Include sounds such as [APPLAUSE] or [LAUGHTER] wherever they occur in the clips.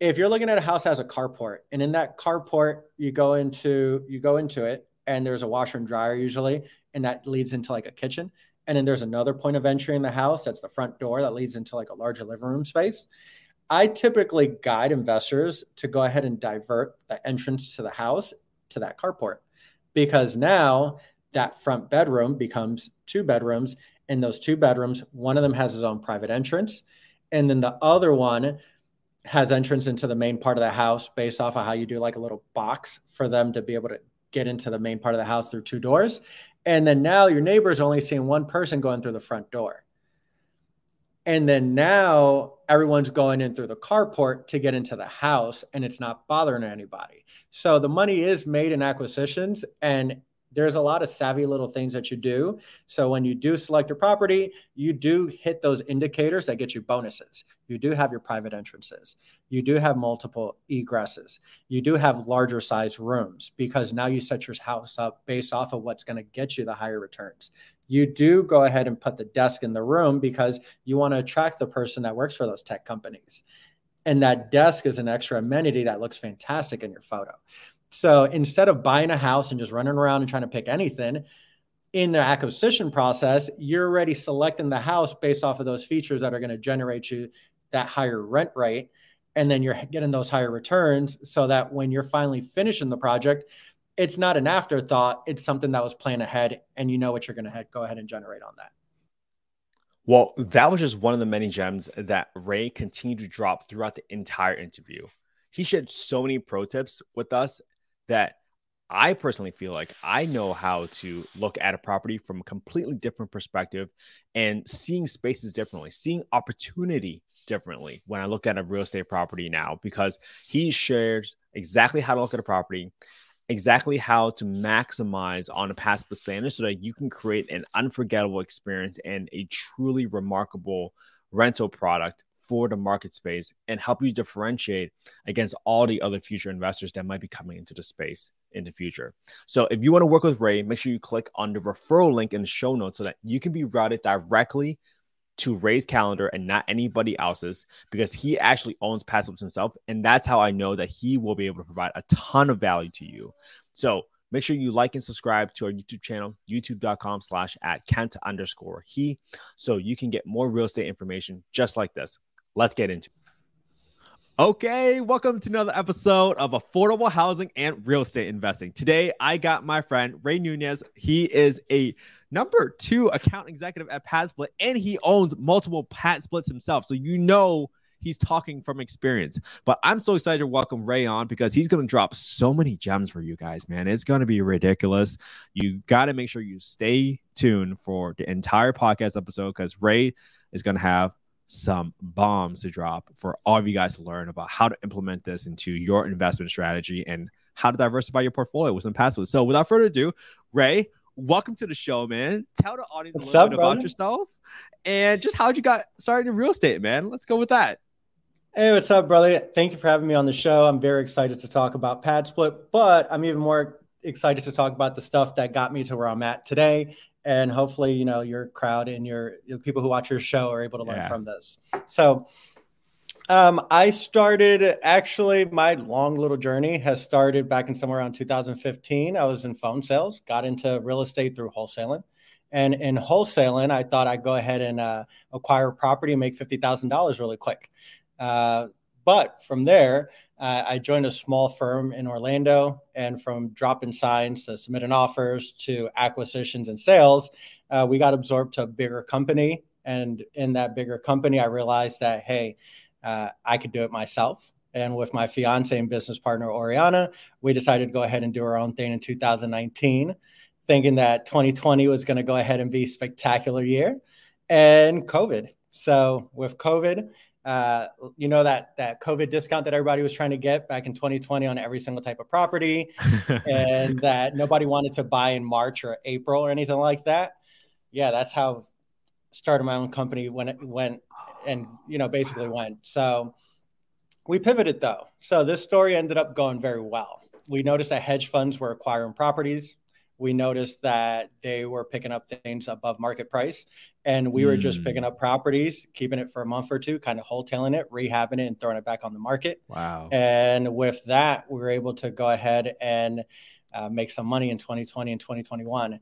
if you're looking at a house as a carport, and in that carport you go into you go into it, and there's a washer and dryer usually, and that leads into like a kitchen. And then there's another point of entry in the house. That's the front door that leads into like a larger living room space. I typically guide investors to go ahead and divert the entrance to the house to that carport because now that front bedroom becomes two bedrooms. and those two bedrooms, one of them has his own private entrance. And then the other one has entrance into the main part of the house based off of how you do like a little box for them to be able to get into the main part of the house through two doors. And then now your neighbor's only seeing one person going through the front door. And then now everyone's going in through the carport to get into the house and it's not bothering anybody. So the money is made in acquisitions and there's a lot of savvy little things that you do. So when you do select a property, you do hit those indicators that get you bonuses. You do have your private entrances. You do have multiple egresses. You do have larger size rooms because now you set your house up based off of what's going to get you the higher returns. You do go ahead and put the desk in the room because you want to attract the person that works for those tech companies. And that desk is an extra amenity that looks fantastic in your photo. So instead of buying a house and just running around and trying to pick anything, in the acquisition process, you're already selecting the house based off of those features that are going to generate you that higher rent rate. And then you're getting those higher returns so that when you're finally finishing the project, it's not an afterthought. It's something that was planned ahead and you know what you're going to go ahead and generate on that. Well, that was just one of the many gems that Ray continued to drop throughout the entire interview. He shared so many pro tips with us that I personally feel like I know how to look at a property from a completely different perspective and seeing spaces differently, seeing opportunity differently when I look at a real estate property now because he shares exactly how to look at a property, exactly how to maximize on a pass standard so that you can create an unforgettable experience and a truly remarkable rental product for the market space and help you differentiate against all the other future investors that might be coming into the space in the future. So if you want to work with Ray, make sure you click on the referral link in the show notes so that you can be routed directly to Ray's calendar and not anybody else's because he actually owns Pad Splits himself. And that's how I know that he will be able to provide a ton of value to you. So make sure you like and subscribe to our YouTube channel, youtube.com slash at Kent underscore he, so you can get more real estate information just like this. Let's get into it. Okay, welcome to another episode of Affordable Housing and Real Estate Investing. Today, I got my friend Ray Nunez. He is a number two account executive at PadSplit, and he owns multiple Pad Splits himself. So you know he's talking from experience. But I'm so excited to welcome Ray on because he's going to drop so many gems for you guys, man. It's going to be ridiculous. You got to make sure you stay tuned for the entire podcast episode because Ray is going to have some bombs to drop for all of you guys to learn about how to implement this into your investment strategy and how to diversify your portfolio with some pad splits. So, without further ado, Ray, welcome to the show, man. Tell the audience What's a little up, bit brother? about yourself and just how you got started in real estate, man. Let's go with that. Hey, what's up, brother? Thank you for having me on the show. I'm very excited to talk about Pad Split, but I'm even more excited to talk about the stuff that got me to where I'm at today and hopefully you know your crowd and your, your people who watch your show are able to learn yeah. from this. So um, i started actually my long little journey has started back in somewhere around 2015 i was in phone sales got into real estate through wholesaling. And in wholesaling i thought i'd go ahead and uh, acquire a property and make $50000 really quick. Uh, but from there uh, I joined a small firm in Orlando, and from dropping signs to submitting offers to acquisitions and sales, uh, we got absorbed to a bigger company. And in that bigger company, I realized that, hey, uh, I could do it myself. And with my fiance and business partner, Oriana, we decided to go ahead and do our own thing in 2019, thinking that 2020 was going to go ahead and be a spectacular year and COVID. So with COVID, uh, you know that that COVID discount that everybody was trying to get back in 2020 on every single type of property, [LAUGHS] and that nobody wanted to buy in March or April or anything like that. Yeah, that's how started my own company when it went and you know basically went. So we pivoted though. So this story ended up going very well. We noticed that hedge funds were acquiring properties. We noticed that they were picking up things above market price. And we were just picking up properties, keeping it for a month or two, kind of wholesaling it, rehabbing it, and throwing it back on the market. Wow. And with that, we were able to go ahead and uh, make some money in 2020 and 2021.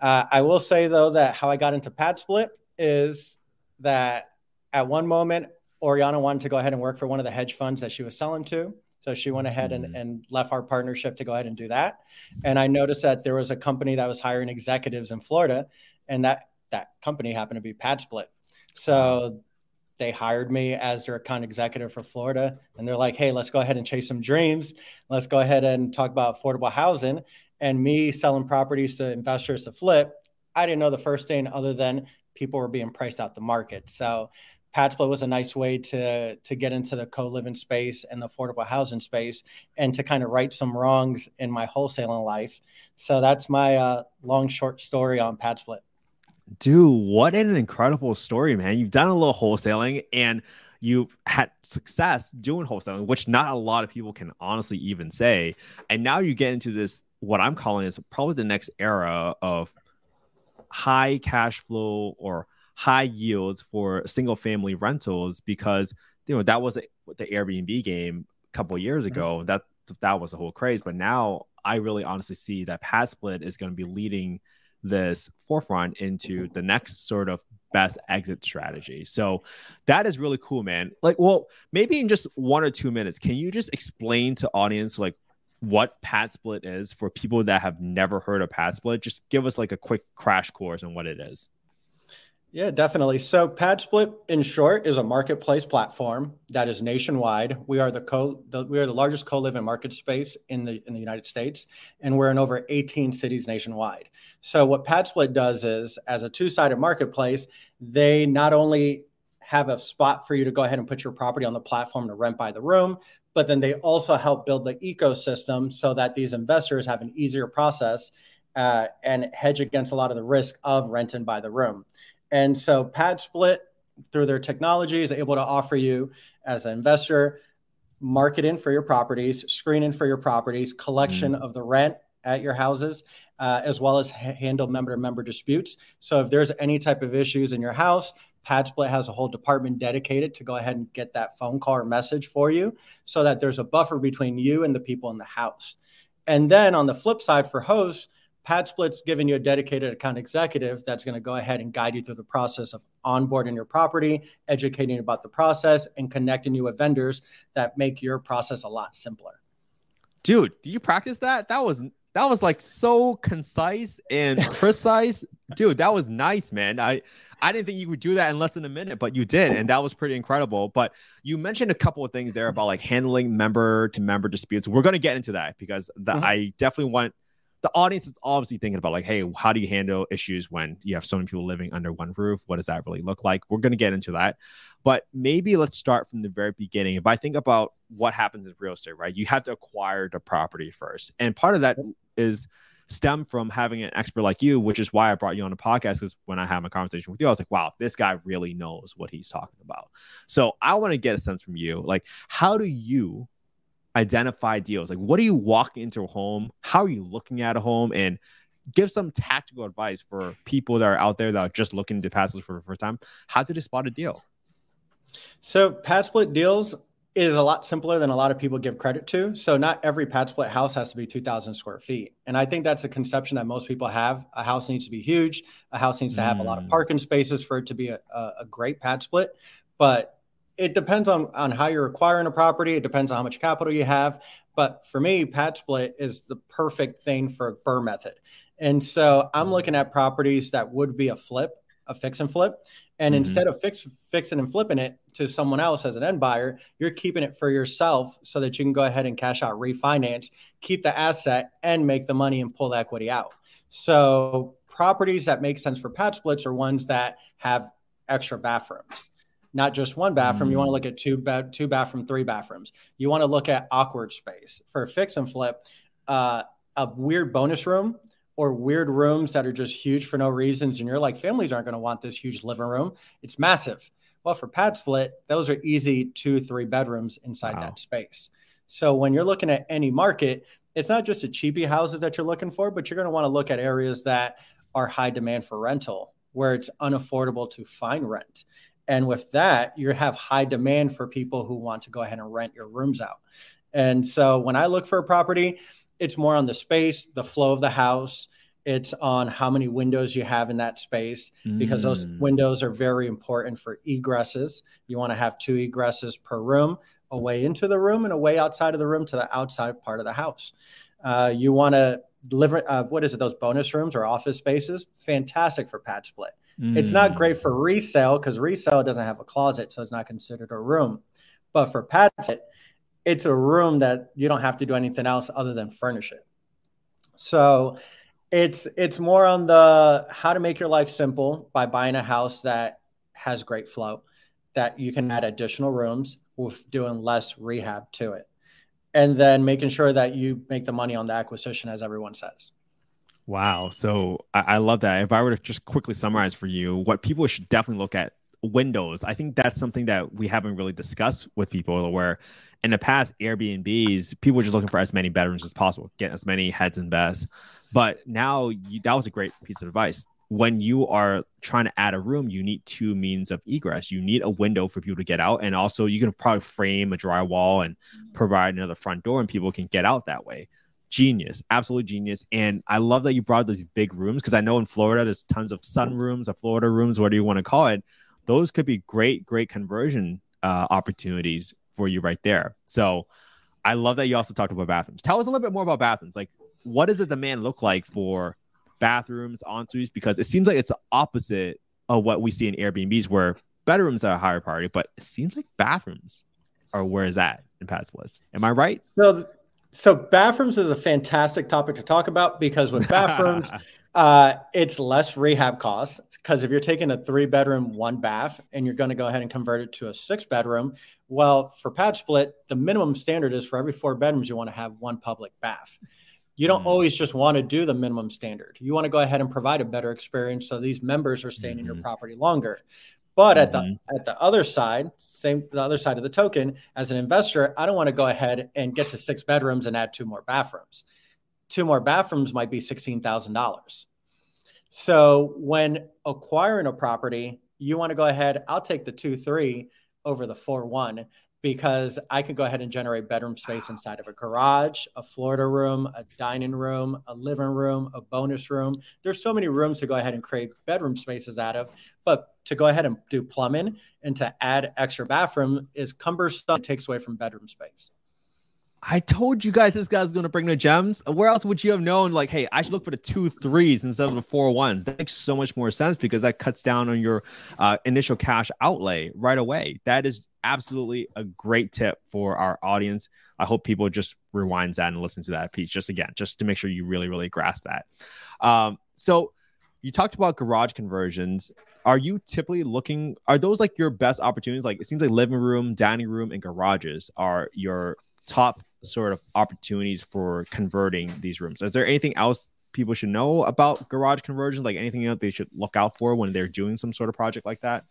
Uh, I will say, though, that how I got into Pad Split is that at one moment, Oriana wanted to go ahead and work for one of the hedge funds that she was selling to. So she went ahead and, mm-hmm. and left our partnership to go ahead and do that. And I noticed that there was a company that was hiring executives in Florida, and that that company happened to be Pad Split. So they hired me as their account executive for Florida. And they're like, hey, let's go ahead and chase some dreams. Let's go ahead and talk about affordable housing. And me selling properties to investors to flip, I didn't know the first thing other than people were being priced out the market. So Pad was a nice way to to get into the co-living space and the affordable housing space and to kind of right some wrongs in my wholesaling life. So that's my uh, long short story on Pad Split. Dude, what an incredible story, man. You've done a little wholesaling and you've had success doing wholesaling, which not a lot of people can honestly even say. And now you get into this, what I'm calling is probably the next era of high cash flow or high yields for single family rentals because you know that was a, the Airbnb game a couple years mm-hmm. ago. Mm-hmm. That that was a whole craze, but now I really honestly see that Pad Split is going to be leading this forefront into the next sort of best exit strategy. So that is really cool, man. Like, well, maybe in just one or two minutes, can you just explain to audience like what Pad Split is for people that have never heard of Pad Split? Just give us like a quick crash course on what it is. Yeah, definitely. So PadSplit, in short, is a marketplace platform that is nationwide. We are the co the, we are the largest co-living market space in the in the United States, and we're in over 18 cities nationwide. So what PadSplit does is, as a two-sided marketplace, they not only have a spot for you to go ahead and put your property on the platform to rent by the room, but then they also help build the ecosystem so that these investors have an easier process uh, and hedge against a lot of the risk of renting by the room. And so Pad Split, through their technology, is able to offer you as an investor marketing for your properties, screening for your properties, collection mm. of the rent at your houses, uh, as well as ha- handle member to member disputes. So if there's any type of issues in your house, Pad Split has a whole department dedicated to go ahead and get that phone call or message for you so that there's a buffer between you and the people in the house. And then on the flip side for hosts, Pad Split's giving you a dedicated account executive that's going to go ahead and guide you through the process of onboarding your property, educating about the process, and connecting you with vendors that make your process a lot simpler. Dude, do you practice that? That was that was like so concise and [LAUGHS] precise. Dude, that was nice, man. I I didn't think you would do that in less than a minute, but you did, and that was pretty incredible. But you mentioned a couple of things there about like handling member to member disputes. We're going to get into that because the, mm-hmm. I definitely want the audience is obviously thinking about like, hey, how do you handle issues when you have so many people living under one roof? What does that really look like? We're going to get into that. But maybe let's start from the very beginning. If I think about what happens in real estate, right? You have to acquire the property first. And part of that is stem from having an expert like you, which is why I brought you on the podcast. Because when I have a conversation with you, I was like, wow, this guy really knows what he's talking about. So I want to get a sense from you. Like, how do you identify deals? Like, what are you walking into a home? How are you looking at a home? And give some tactical advice for people that are out there that are just looking to pad split for the first time. How to spot a deal? So, pad split deals is a lot simpler than a lot of people give credit to. So, not every pad split house has to be 2,000 square feet. And I think that's a conception that most people have. A house needs to be huge, a house needs to have mm. a lot of mm. parking spaces for it to be a, a great pad split. But it depends on on how you're acquiring a property. It depends on how much capital you have. But for me, pad split is the perfect thing for a BRRRR method. And so I'm mm-hmm. looking at properties that would be a flip, a fix and flip. And mm-hmm. instead of fix, fixing and flipping it to someone else as an end buyer, you're keeping it for yourself so that you can go ahead and cash out, refinance, keep the asset, and make the money and pull the equity out. So properties that make sense for pad splits are ones that have extra bathrooms not just one bathroom. Mm. You want to look at two bed, two bathroom, three bathrooms. You want to look at awkward space for a fix and flip. Uh, a weird bonus room or weird rooms that are just huge for no reasons, and you're like, families aren't going to want this huge living room. It's massive. Well, for pad split, those are easy two, three bedrooms inside wow. that space. So when you're looking at any market, it's not just the cheapy houses that you're looking for, but you're going to want to look at areas that are high demand for rental, where it's unaffordable to find rent. And with that, you have high demand for people who want to go ahead and rent your rooms out. And so when I look for a property, it's more on the space, the flow of the house. It's on how many windows you have in that space because mm. those windows are very important for egresses. You want to have two egresses per room, a way into the room and a way outside of the room to the outside part of the house. Uh, you want to deliver, uh, what is it, those bonus rooms or office spaces? Fantastic for pad split. Mm. It's not great for resale because resale doesn't have a closet, so it's not considered a room. But for pad split, it's a room that you don't have to do anything else other than furnish it. So it's it's more on the how to make your life simple by buying a house that has great flow, that you can add additional rooms with doing less rehab to it. And then making sure that you make the money on the acquisition, as everyone says. Wow. So I, I love that. If I were to just quickly summarize for you, what people should definitely look at windows. I think that's something that we haven't really discussed with people where in the past Airbnbs, people were just looking for as many bedrooms as possible, get as many heads and beds. But now you, that was a great piece of advice. When you are trying to add a room, you need two means of egress. You need a window for people to get out. And also you can probably frame a drywall and provide another front door and people can get out that way genius, absolute genius. And I love that you brought these big rooms because I know in Florida there's tons of sun rooms, of Florida rooms, whatever you want to call it those could be great, great conversion uh, opportunities for you right there. So I love that you also talked about bathrooms. Tell us a little bit more about bathrooms. Like, what does the demand look like for bathrooms, entries? Because it seems like it's the opposite of what we see in Airbnbs, where bedrooms are a higher priority, but it seems like bathrooms are where is that in pad splits? Am I right? So, so bathrooms is a fantastic topic to talk about because with [LAUGHS] bathrooms, Uh, it's less rehab costs because if you're taking a three bedroom, one bath, and you're going to go ahead and convert it to a six bedroom, well, for pad split, the minimum standard is for every four bedrooms, you want to have one public bath. You don't mm. always just want to do the minimum standard. You want to go ahead and provide a better experience so these members are staying mm-hmm. in your mm-hmm. property longer. But mm-hmm. at the mm-hmm. at the other side, same the other side of the token, as an investor, I don't want to go ahead and get to six bedrooms and add two more bathrooms two more bathrooms might be $16,000. So when acquiring a property, you want to go ahead, I'll take the 2 3 over the 4 1 because I can go ahead and generate bedroom space inside of a garage, a Florida room, a dining room, a living room, a bonus room. There's so many rooms to go ahead and create bedroom spaces out of, but to go ahead and do plumbing and to add extra bathroom is cumbersome. It takes away from bedroom space. I told you guys this guy's going to bring the gems. Where else would you have known? Like, hey, I should look for the two threes instead of the four ones. That makes so much more sense because that cuts down on your uh, initial cash outlay right away. That is absolutely a great tip for our audience. I hope people just rewind that and listen to that piece just again, just to make sure you really, really grasp that. Um, so you talked about garage conversions. Are you typically looking? Are those like your best opportunities? Like it seems like living room, dining room, and garages are your top sort of opportunities for converting these rooms. Is there anything else people should know about garage conversions? Like anything else they should look out for when they're doing some sort of project like that?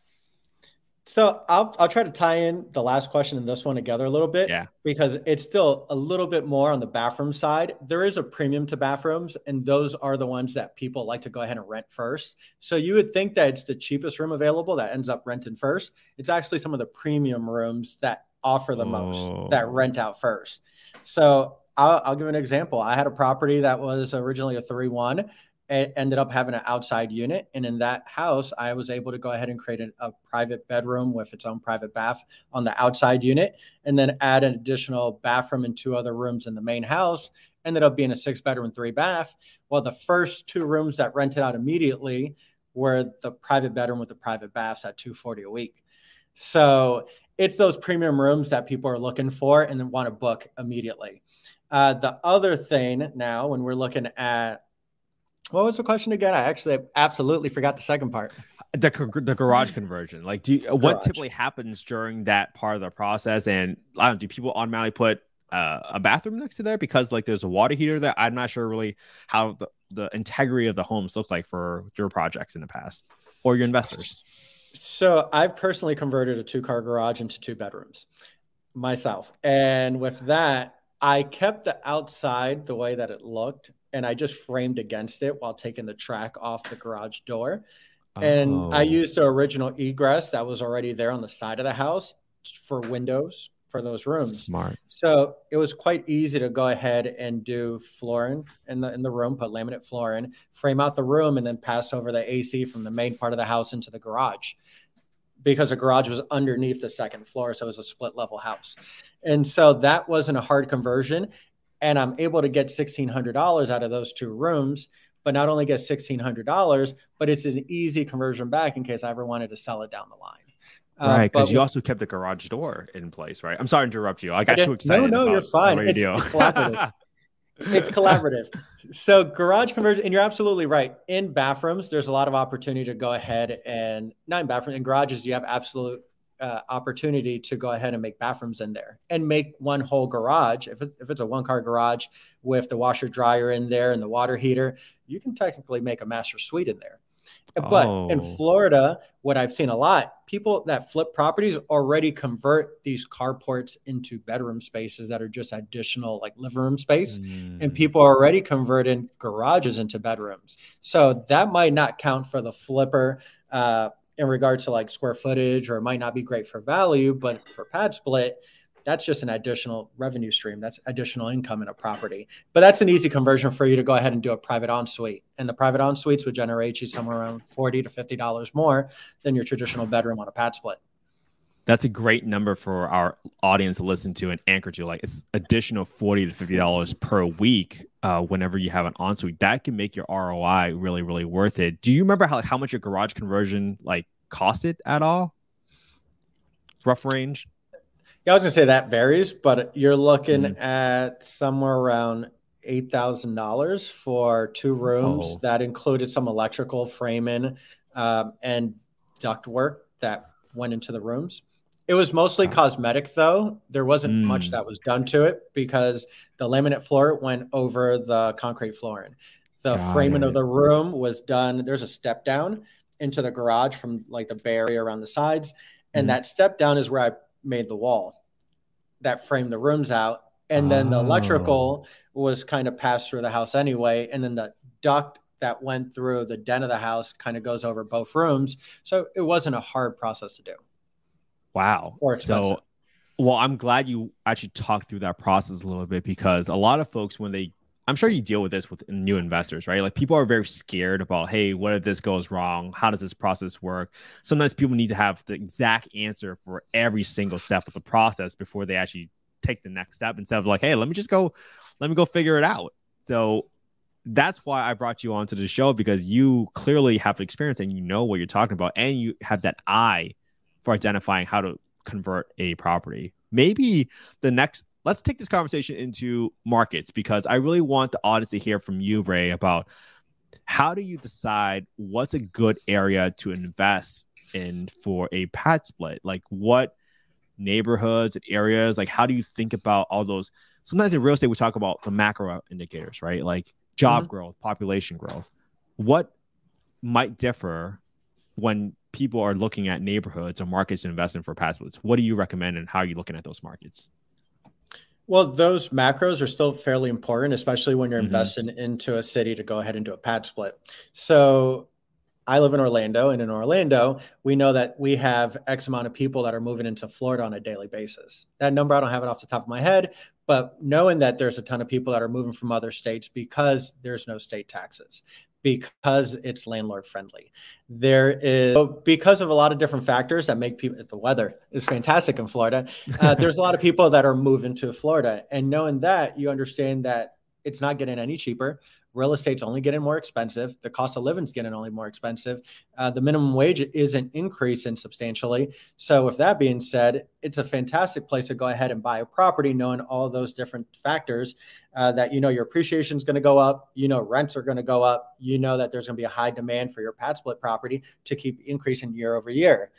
So I'll I'll try to tie in the last question and this one together a little bit. Yeah. Because it's still a little bit more on the bathroom side. There is a premium to bathrooms, and those are the ones that people like to go ahead and rent first. So you would think that it's the cheapest room available that ends up renting first. It's actually some of the premium rooms that offer the oh. most that oh. rent out first. So I'll, I'll, give an example. I had a property that was originally a 3 1. Ended up having an outside unit. And in that house, I was able to go ahead and create a, a private bedroom with its own private bath on the outside unit, and then add an additional bathroom and two other rooms in the main house. Ended up being a six bedroom, three bath. Well, the first two rooms that rented out immediately were the private bedroom with the private baths at 240 a week. So it's those premium rooms that people are looking for and want to book immediately. Uh, the other thing now, when we're looking at what was the question again? I actually absolutely forgot the second part. The the garage conversion. Like, do you, what typically happens during that part of the process? And I don't do people automatically put uh, a bathroom next to there because like there's a water heater there? I'm not sure really how the, the integrity of the homes look like for your projects in the past or your investors. So I've personally converted a two car garage into two bedrooms myself. And with that, I kept the outside the way that it looked, and I just framed against it while taking the track off the garage door. And oh. I used the original egress that was already there on the side of the house for windows for those rooms. Smart. So it was quite easy to go ahead and do flooring in the in the room, put laminate flooring, frame out the room, and then pass over the AC from the main part of the house into the garage because the garage was underneath the second floor. So it was a split level house. And so that wasn't a hard conversion. And I'm able to get $1,600 out of those two rooms, but not only get $1,600, but it's an easy conversion back in case I ever wanted to sell it down the line. Uh, right, because you with, also kept the garage door in place, right? I'm sorry to interrupt you. I got I too excited. No, no, you're fine. It's, it's collaborative. [LAUGHS] it's collaborative. So garage conversion, and you're absolutely right. In bathrooms, there's a lot of opportunity to go ahead and not in bathrooms, in garages, you have absolute uh, opportunity to go ahead and make bathrooms in there and make one whole garage. If, it, if it's a one car garage with the washer dryer in there and the water heater, you can technically make a master suite in there. But oh. in Florida, what I've seen a lot, people that flip properties already convert these carports into bedroom spaces that are just additional like living room space. Mm. And people are already converting garages into bedrooms. So that might not count for the flipper uh, in regards to like square footage, or it might not be great for value, but for pad split, that's just an additional revenue stream. That's additional income in a property. But that's an easy conversion for you to go ahead and do a private ensuite. And the private ensuites would generate you somewhere around 40 to $50 more than your traditional bedroom on a pad split. That's a great number for our audience to listen to and anchor to. Like it's additional 40 to $50 per week uh, whenever you have an ensuite. That can make your ROI really, really worth it. Do you remember how, how much your garage conversion like costed at all? Rough range? Yeah, I was gonna say that varies, but you're looking mm-hmm. at somewhere around eight thousand dollars for two rooms. Oh. That included some electrical framing um, and duct work that went into the rooms. It was mostly cosmetic, though. There wasn't mm. much that was done to it because the laminate floor went over the concrete flooring. The Got framing it. of the room was done. There's a step down into the garage from like the bay area around the sides, and mm. that step down is where I made the wall that framed the rooms out. And then oh. the electrical oh. was kind of passed through the house anyway. And then the duct that went through the den of the house kind of goes over both rooms. So it wasn't a hard process to do. Wow. Or. So, well, I'm glad you actually talked through that process a little bit because a lot of folks, when they I'm sure you deal with this with new investors, right? Like people are very scared about, hey, what if this goes wrong? How does this process work? Sometimes people need to have the exact answer for every single step of the process before they actually take the next step instead of like, hey, let me just go, let me go figure it out. So that's why I brought you onto the show because you clearly have experience and you know what you're talking about and you have that eye for identifying how to convert a property. Maybe the next let's take this conversation into markets because I really want the audience to hear from you, Ray, about how do you decide what's a good area to invest in for a pad split? Like what neighborhoods and areas? Like how do you think about all those? Sometimes in real estate, we talk about the macro indicators, right? Like job mm-hmm. growth, population growth. What might differ when people are looking at neighborhoods or markets to invest in for pad splits? What do you recommend and how are you looking at those markets? Well, those macros are still fairly important, especially when you're mm-hmm. investing into a city to go ahead and do a pad split. So I live in Orlando, and in Orlando, we know that we have X amount of people that are moving into Florida on a daily basis. That number, I don't have it off the top of my head, but knowing that there's a ton of people that are moving from other states because there's no state taxes because it's landlord friendly. There is because of a lot of different factors that make people. The weather is fantastic in Florida. Uh, [LAUGHS] there's a lot of people that are moving to Florida, and knowing that, you understand that it's not getting any cheaper real estate's only getting more expensive. The cost of living's getting only more expensive. Uh, the minimum wage isn't increasing substantially. So, with that being said, it's a fantastic place to go ahead and buy a property, knowing all those different factors uh, that you know your appreciation is going to go up, you know rents are going to go up, you know that there's going to be a high demand for your pad split property to keep increasing year over year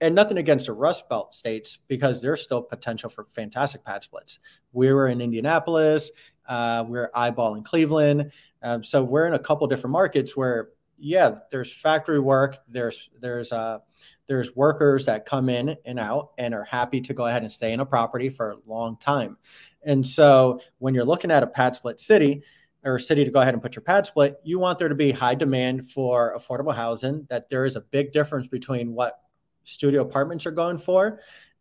and nothing against the Rust Belt states because there's still potential for fantastic pad splits. We were in Indianapolis, uh, we're eyeballing Cleveland. Um, so we're in a couple different markets where yeah, there's factory work. There's there's uh there's workers that come in and out and are happy to go ahead and stay in a property for a long time. And so when you're looking at a pad split city or city to go ahead and put your pad split, you want there to be high demand for affordable housing, that there is a big difference between what studio apartments are going for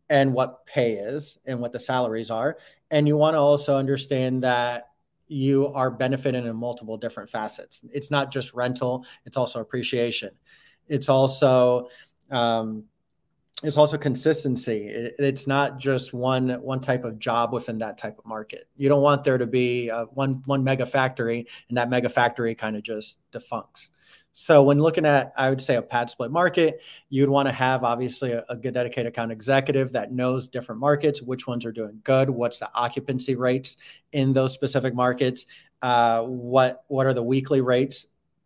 and what pay is and what the salaries are. And you want to also understand that you are benefiting in multiple different facets. It's not just rental, it's also appreciation. It's also um, it's also consistency. It, it's not just one one type of job within that type of market. You don't want there to be uh, one one mega factory and that mega factory kind of just defuncts. So when looking at, I would say a pad split market, you'd want to have obviously a, a, good dedicated account executive that knows different markets, which ones are doing good, what's the occupancy rates in those specific markets, uh, what what are the weekly rates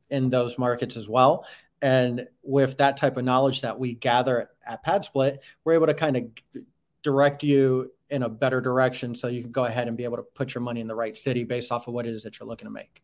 in those markets as well. And with that type of knowledge that we gather at Pad Split, we're able to kind of direct you in a better direction so you can go ahead and be able to put your money in the right city based off of what it is that you're looking to make.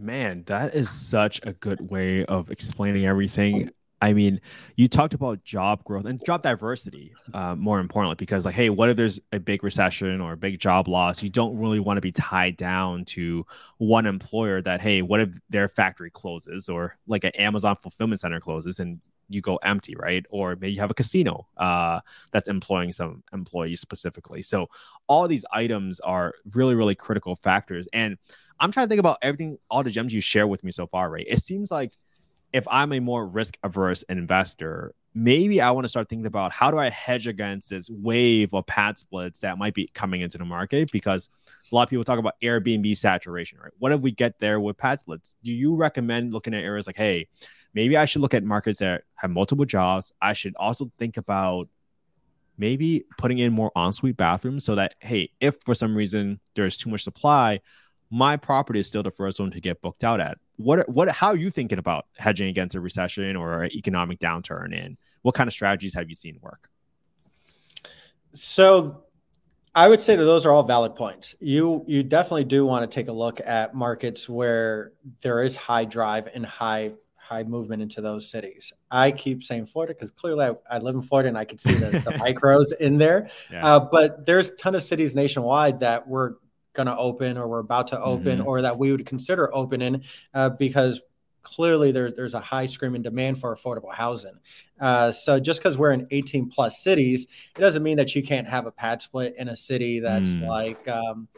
Man, that is such a good way of explaining everything. I mean, you talked about job growth and job diversity, uh, more importantly, because like, hey, what if there's a big recession or a big job loss? You don't really want to be tied down to one employer. That hey, what if their factory closes or like an Amazon fulfillment center closes and you go empty, right? Or maybe you have a casino uh, that's employing some employees specifically. So all these items are really, really critical factors and I'm trying to think about everything, all the gems you share with me so far, right? It seems like if I'm a more risk averse investor, maybe I want to start thinking about how do I hedge against this wave of pad splits that might be coming into the market because a lot of people talk about Airbnb saturation, right? What if we get there with pad splits? Do you recommend looking at areas like, hey, maybe I should look at markets that have multiple jobs? I should also think about maybe putting in more ensuite bathrooms so that, hey, if for some reason there's too much supply, my property is still the first one to get booked out at. What what how are you thinking about hedging against a recession or an economic downturn and what kind of strategies have you seen work? So I would say that those are all valid points. You you definitely do want to take a look at markets where there is high drive and high high movement into those cities. I keep saying Florida because clearly I, I, live in Florida and I can see the, the [LAUGHS] micros in there. Yeah. Uh, but there's a ton of cities nationwide that we're going to open or we're about to open mm-hmm. or that we would consider opening uh, because clearly there, there's a high screaming demand for affordable housing. Uh, so just because we're in 18 plus cities, it doesn't mean that you can't have a pad split in a city that's mm. like um,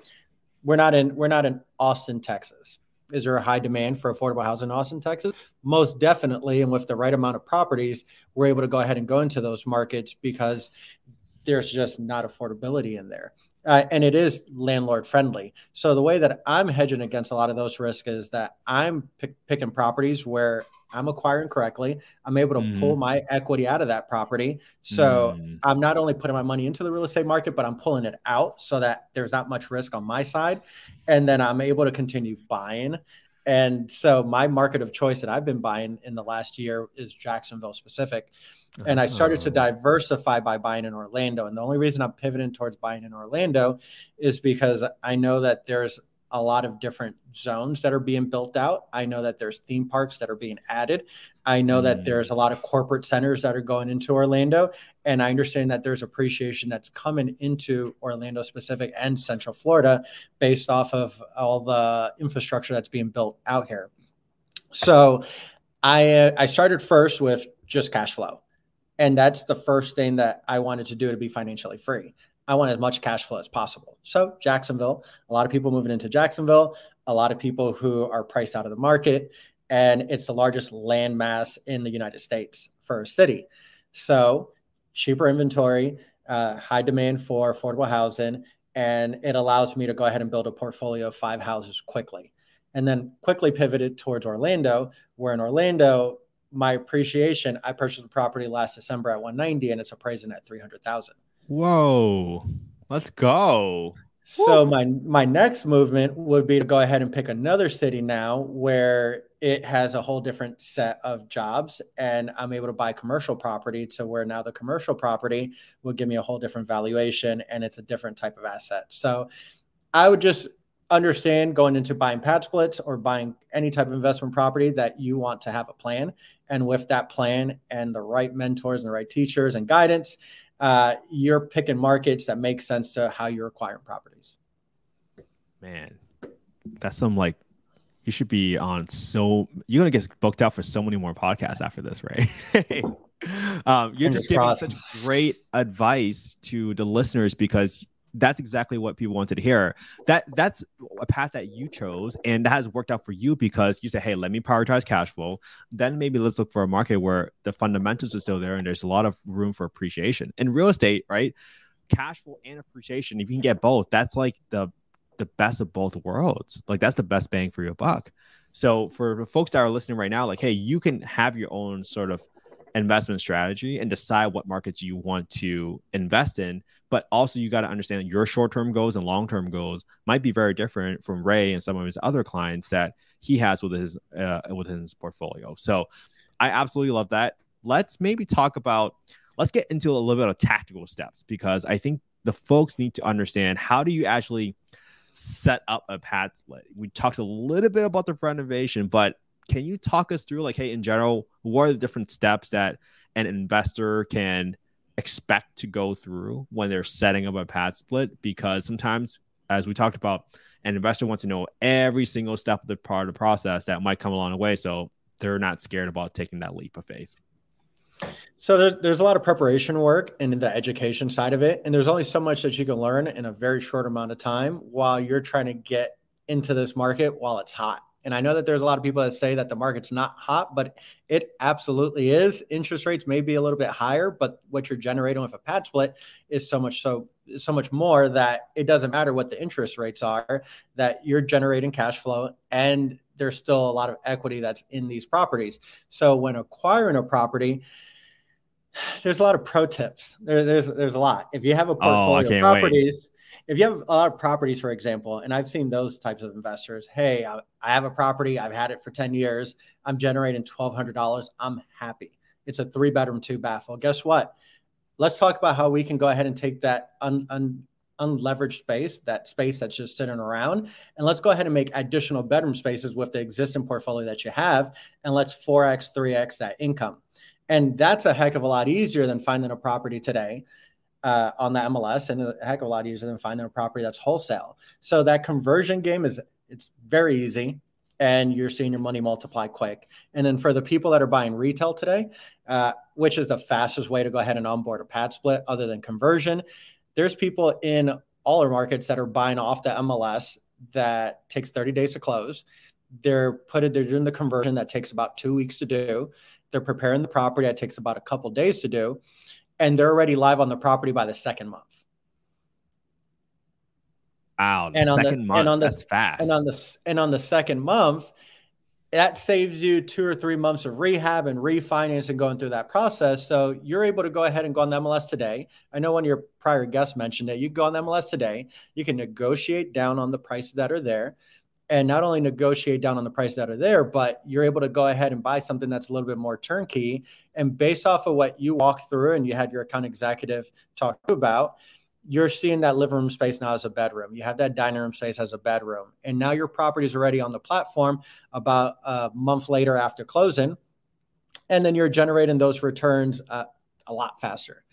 we're not in we're not in Austin, Texas. Is there a high demand for affordable housing in Austin, Texas? Most definitely. And with the right amount of properties, we're able to go ahead and go into those markets because there's just not affordability in there uh, and it is landlord friendly. So the way that I'm hedging against a lot of those risks is that I'm pick, picking properties where I'm acquiring correctly. I'm able to mm. pull my equity out of that property. So mm. I'm not only putting my money into the real estate market, but I'm pulling it out so that there's not much risk on my side. And then I'm able to continue buying. And so my market of choice that I've been buying in the last year is Jacksonville specific and I started to oh. diversify by buying in Orlando. And the only reason I'm pivoting towards buying in Orlando is because I know that there's a lot of different zones that are being built out. I know that there's theme parks that are being added. I know mm. that there's a lot of corporate centers that are going into Orlando. And I understand that there's appreciation that's coming into Orlando specific and Central Florida based off of all the infrastructure that's being built out here. So I, uh, I started first with just cash flow. And that's the first thing that I wanted to do to be financially free. I want as much cash flow as possible. So, Jacksonville, a lot of people moving into Jacksonville, a lot of people who are priced out of the market, and it's the largest land mass in the United States for a city. So, cheaper inventory, uh, high demand for affordable housing, and it allows me to go ahead and build a portfolio of five houses quickly. And then quickly pivoted towards Orlando, where in Orlando, my appreciation, I purchased the property last December at 190 and it's appraising at 300,000. Whoa. Let's go. So Woo. my my next movement would be to go ahead and pick another city now where it has a whole different set of jobs and I'm able to buy commercial property to where now the commercial property will give me a whole different valuation and it's a different type of asset. So I would just understand going into buying pad splits or buying any type of investment property that you want to have a plan. And with that plan and the right mentors and the right teachers and guidance, uh, you're picking markets that make sense to how you're acquiring properties. Man, that's some like you should be on so you're gonna get booked out for so many more podcasts after this, right? [LAUGHS] um, you're just giving such great advice to the listeners because that's exactly what people wanted to hear. That that's a path that you chose, and that has worked out for you because you say, "Hey, let me prioritize cash flow." Then maybe let's look for a market where the fundamentals are still there and there's a lot of room for appreciation. In real estate, right? Cash flow and appreciation. If you can get both, that's like the the best of both worlds. Like that's the best bang for your buck. So for folks that are listening right now, like, hey, you can have your own sort of investment strategy and decide what markets you want to invest in. But also, you got to understand your short term goals and long term goals might be very different from Ray and some of his other clients that he has with his uh, within his portfolio. So, I absolutely love that. Let's maybe talk about. Let's get into a little bit of tactical steps because I think the folks need to understand how do you actually set up a pad split. We talked a little bit about the renovation, but can you talk us through like hey in general what are the different steps that an investor can expect to go through when they're setting up a pad split? Because sometimes as we talked about an investor wants to know every single step of the part of the process that might come along the way so they're not scared about taking that leap of faith. So there, there's a lot of preparation work and the education side of it and there's only so much that you can learn in a very short amount of time while you're trying to get into this market while it's hot and I know that there's a lot of people that say that the market's not hot, but it absolutely is. Interest rates may be a little bit higher, but what you're generating with a pad split is so much so so much more that it doesn't matter what the interest rates are, that you're generating cash flow and there's still a lot of equity that's in these properties. So when acquiring a property, there's a lot of pro tips. There, there's there's a lot. If you have a oh, portfolio oh, of properties, wait if you have a lot of properties, for example, and I've seen those types of investors, hey, I, have a property, I've had it for 10 years, I'm generating $1,200, I'm happy. It's a three bedroom, two bath. Well, guess what? Let's talk about how we can go ahead and take that un, un, unleveraged space, that space that's just sitting around, and let's go ahead and make additional bedroom spaces with the existing portfolio that you have, and let's 4x, 3x that income. And that's a heck of a lot easier than finding a property today uh, on the MLS and a heck of a lot easier than finding a property that's wholesale. So that conversion game is it's very easy and you're seeing your money multiply quick. And then for the people that are buying retail today, uh, which is the fastest way to go ahead and onboard a pad split other than conversion, there's people in all our markets that are buying off the MLS that takes 30 days to close. They're putting they're doing the conversion that takes about two weeks to do. They're preparing the property that takes about a couple days to do and they're already live on the property by the second month. Wow, and on the, month, and on the, that's fast. And on the and on the second month, that saves you two or three months of rehab and refinance and going through that process. So you're able to go ahead and go on the MLS today. I know one of your prior guests mentioned that you go on the MLS today. You can negotiate down on the prices that are there and not only negotiate down on the prices that are there, but you're able to go ahead and buy something that's a little bit more turnkey. And based off of what you walk through and you had your account executive talk about, you're seeing that living room space now as a bedroom. You have that dining room space as a bedroom. And now your property is already on the platform about a month later after closing. And then you're generating those returns uh, a lot faster.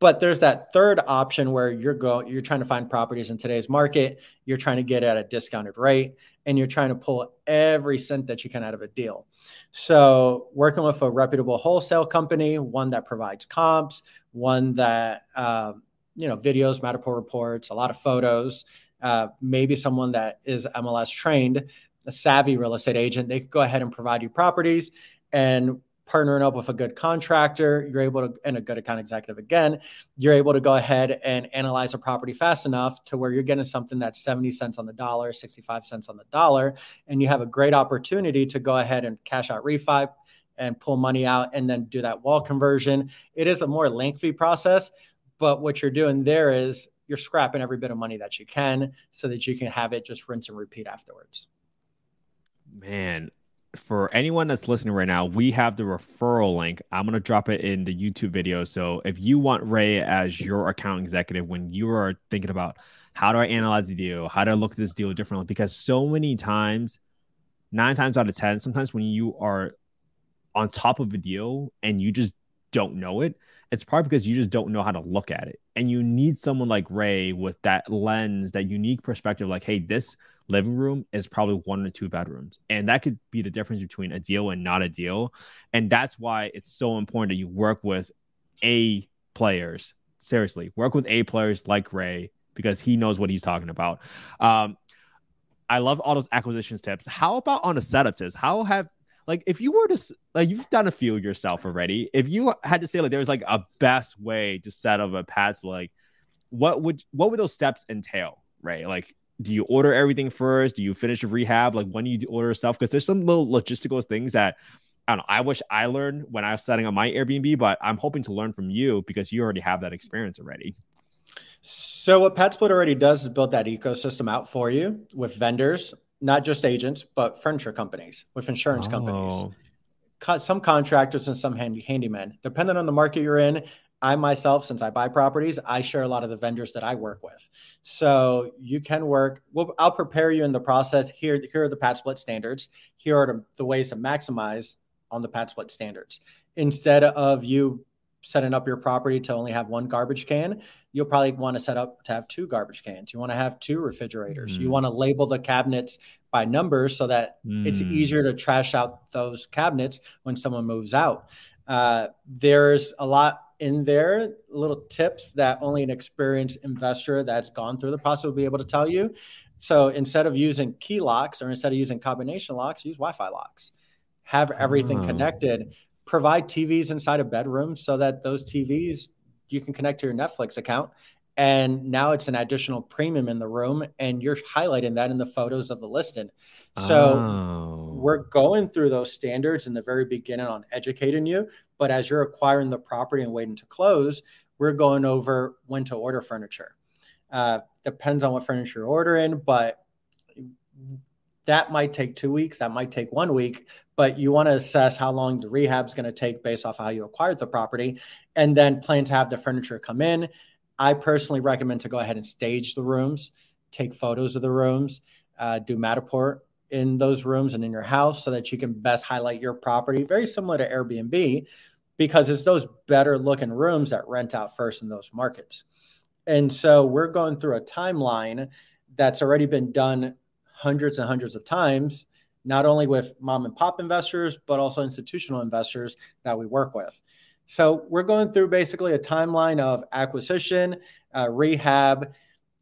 But there's that third option where you're going, you're trying to find properties in today's market. You're trying to get at a discounted rate, and you're trying to pull every cent that you can out of a deal. So, working with a reputable wholesale company, one that provides comps, one that um, you know videos, Matterport reports, a lot of photos, uh, maybe someone that is MLS trained, a savvy real estate agent, they could go ahead and provide you properties and partnering up with a good contractor, you're able to, and a good account executive again, you're able to go ahead and analyze a property fast enough to where you're getting something that's 70 cents on the dollar, 65 cents on the dollar, and you have a great opportunity to go ahead and cash out refi and pull money out and then do that wall conversion. It is a more lengthy process, but what you're doing there is you're scrapping every bit of money that you can so that you can have it just rinse and repeat afterwards. Man, for anyone that's listening right now, we have the referral link. I'm going to drop it in the YouTube video. So if you want Ray as your account executive when you are thinking about how do I analyze the deal? How do I look at this deal differently? Because so many times, nine times out of 10, sometimes when you are on top of a deal and you just don't know it, it's probably because you just don't know how to look at it. And you need someone like Ray with that lens, that unique perspective like, hey, this living room is probably one or two bedrooms. And that could be the difference between a deal and not a deal. And that's why it's so important that you work with A players. Seriously, work with A players like Ray because he knows what he's talking about. Um, I love all those acquisitions tips. How about on the setup tips? How have like if you were to like you've done a few yourself already. If you had to say like there's like a best way to set up a pads like what would what would those steps entail right? Like do you order everything first? Do you finish rehab? Like when do you order stuff? Because there's some little logistical things that I don't know. I wish I learned when I was setting up my Airbnb, but I'm hoping to learn from you because you already have that experience already. So what PadSplit already does is build that ecosystem out for you with vendors not just agents, but furniture companies with insurance oh. companies, some contractors and some handy handymen. Depending on the market you're in, I myself, since I buy properties, I share a lot of the vendors that I work with. So you can work. Well, I'll prepare you in the process. Here, here are the pad split standards. Here are the, the ways to maximize on the pad split standards. Instead of you setting up your property to only have one garbage can, you'll probably want to set up to have two garbage cans. You want to have two refrigerators. Mm. You want to label the cabinets by numbers so that mm. it's easier to trash out those cabinets when someone moves out. Uh, there's a lot in there, little tips that only an experienced investor that's gone through the process will be able to tell you. So instead of using key locks or instead of using combination locks, use Wi Fi locks. Have everything oh. connected provide TVs inside of bedrooms so that those TVs you can connect to your Netflix account. And now it's an additional premium in the room, and you're highlighting that in the photos of the listing. So oh. we're going through those standards in the very beginning on educating you. But as you're acquiring the property and waiting to close, we're going over when to order furniture. Uh, depends on what furniture you're ordering, but that might take two weeks, that might take one week, but you want to assess how long the rehab is going to take based off how you acquired the property and then plan to have the furniture come in. I personally recommend to go ahead and stage the rooms, take photos of the rooms, uh, do Matterport in those rooms and in your house so that you can best highlight your property. Very similar to Airbnb because it's those better looking rooms that rent out first in those markets. And so we're going through a timeline that's already been done hundreds and hundreds of times, not only with mom and pop investors, but also institutional investors that we work with. So we're going through basically a timeline of acquisition, uh, rehab,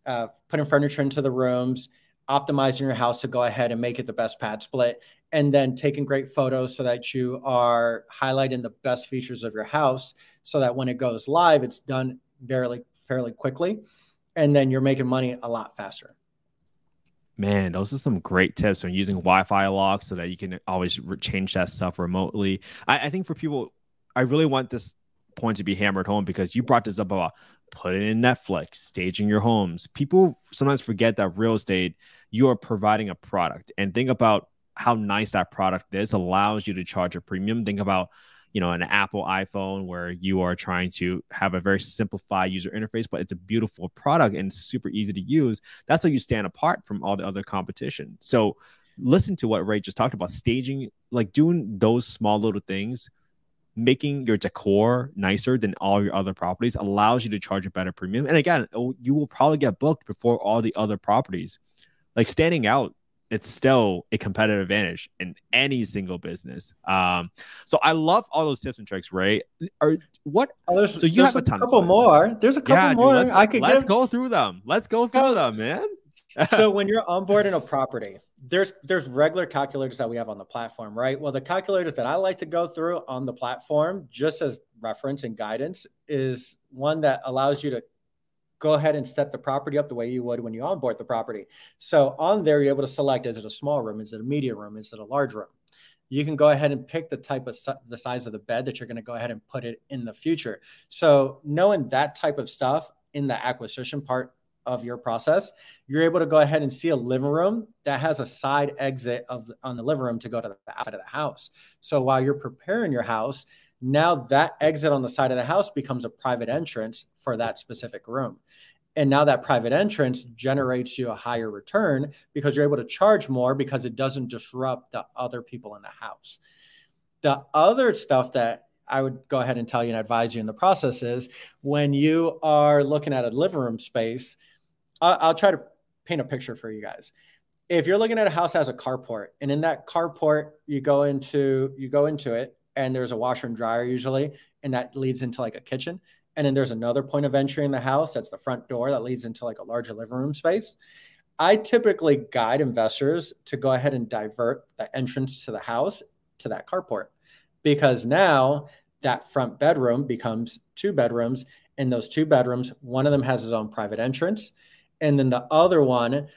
uh, putting furniture into the rooms, optimizing your house to go ahead and make it the best pad split, and then taking great photos so that you are highlighting the best features of your house so that when it goes live, it's done fairly, fairly quickly. And then you're making money a lot faster. Man, those are some great tips on using Wi-Fi locks so that you can always change that stuff remotely. I, I, think for people, I really want this point to be hammered home because you brought this up about putting in Netflix, staging your homes. People sometimes forget that real estate, you are providing a product, and think about how nice that product is. Allows you to charge a premium. Think about you know an apple iphone where you are trying to have a very simplified user interface but it's a beautiful product and super easy to use. That's how you stand apart from all the other competition. So listen to what ray just talked about staging like doing those small little things making your decor nicer than all your other properties allows you to charge a better premium. And again oh, you will probably get booked before all the other properties. Like standing out it's still a competitive advantage in any single business. Um, so I love all those tips and tricks, right? Are what? Oh, so you have a, a couple more. There's a couple yeah, more. Dude, let's, I could let's give... go through them. Let's go through them, man. [LAUGHS] so when you're onboarding a property, there's there's regular calculators that we have on the platform, right? Well, the calculators that I like to go through on the platform, just as reference and guidance, is one that allows you to go ahead and set the property up the way you would when you onboard the property. So on there, you're able to select, is it a small room? Is it a medium room? Is it a large room? You can go ahead and pick the type of the size of the bed that you're going to go ahead and put it in the future. So knowing that type of stuff in the acquisition part of your process, you're able to go ahead and see a living room that has a side exit of on the living room to go to the outside of the house. So while you're preparing your house, now that exit on the side of the house becomes a private entrance for that specific room. And now that private entrance generates you a higher return because you're able to charge more because it doesn't disrupt the other people in the house. The other stuff that I would go ahead and tell you and advise you in the process is when you are looking at a living room space, I'll, I'll try to paint a picture for you guys. If you're looking at a house that has a carport, and in that carport you go into you go into it, and there's a washer and dryer usually, and that leads into like a kitchen. And then there's another point of entry in the house. That's the front door that leads into like a larger living room space. I typically guide investors to go ahead and divert the entrance to the house to that carport because now that front bedroom becomes two bedrooms. And those two bedrooms, one of them has his own private entrance. And then the other one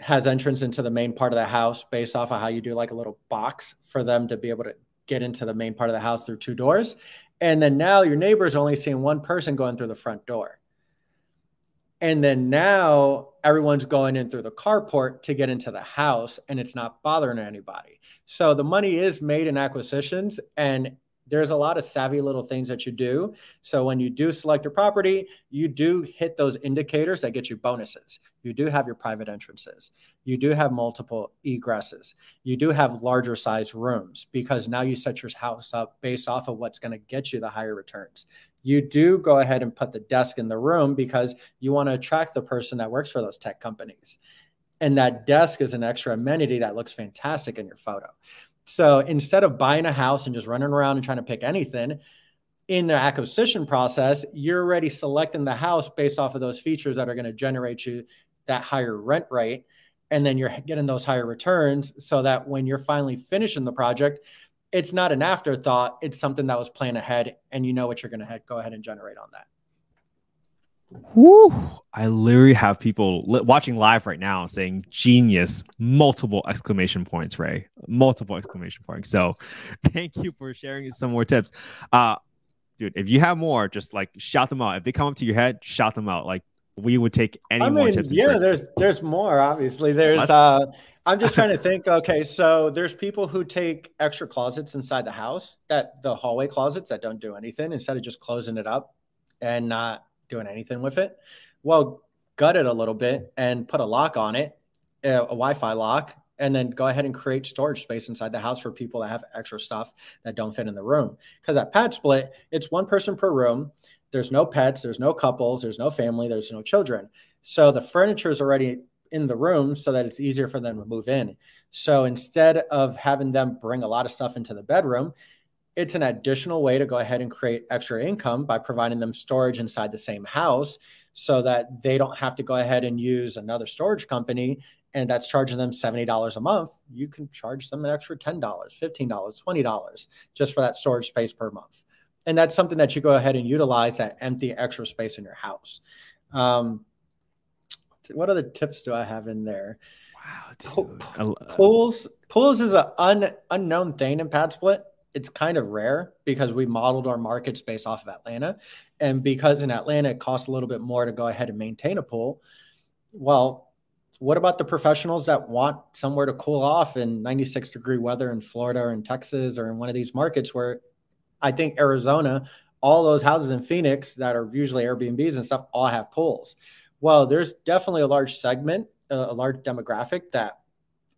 has entrance into the main part of the house based off of how you do like a little box for them to be able to get into the main part of the house through two doors. And then now your neighbor's only seeing one person going through the front door. And then now everyone's going in through the carport to get into the house and it's not bothering anybody. So the money is made in acquisitions and there's a lot of savvy little things that you do. So when you do select your property, you do hit those indicators that get you bonuses. You do have your private entrances. You do have multiple egresses. You do have larger size rooms because now you set your house up based off of what's going to get you the higher returns. You do go ahead and put the desk in the room because you want to attract the person that works for those tech companies. And that desk is an extra amenity that looks fantastic in your photo. So instead of buying a house and just running around and trying to pick anything in the acquisition process, you're already selecting the house based off of those features that are going to generate you that higher rent rate. And then you're getting those higher returns so that when you're finally finishing the project, it's not an afterthought. It's something that was planned ahead and you know what you're going to go ahead and generate on that. Woo! I literally have people li- watching live right now saying genius, multiple exclamation points, Ray, multiple exclamation points. So [LAUGHS] thank you for sharing some more tips. Uh, dude, if you have more, just like shout them out. If they come up to your head, shout them out. Like we would take any I more tips. Yeah, there's there's more. Obviously, there's. uh I'm just [LAUGHS] trying to think. Okay, so there's people who take extra closets inside the house that the hallway closets that don't do anything instead of just closing it up and not doing anything with it. Well, gut it a little bit and put a lock on it, a, a Wi-Fi lock, and then go ahead and create storage space inside the house for people that have extra stuff that don't fit in the room. Because at Pad Split, it's one person per room. There's no pets, there's no couples, there's no family, there's no children. So the furniture is already in the room so that it's easier for them to move in. So instead of having them bring a lot of stuff into the bedroom, it's an additional way to go ahead and create extra income by providing them storage inside the same house so that they don't have to go ahead and use another storage company and that's charging them $70 a month. You can charge them an extra $10, $15, $20 just for that storage space per month. And that's something that you go ahead and utilize that empty extra space in your house. Um, what other tips do I have in there? Wow, dude. pools pools is an un, unknown thing in pad split it's kind of rare because we modeled our markets based off of Atlanta. And because in Atlanta it costs a little bit more to go ahead and maintain a pool. Well, what about the professionals that want somewhere to cool off in 96 degree weather in Florida or in Texas or in one of these markets where I think Arizona, all those houses in Phoenix that are usually Airbnbs and stuff all have pools. Well, there's definitely a large segment, a large demographic that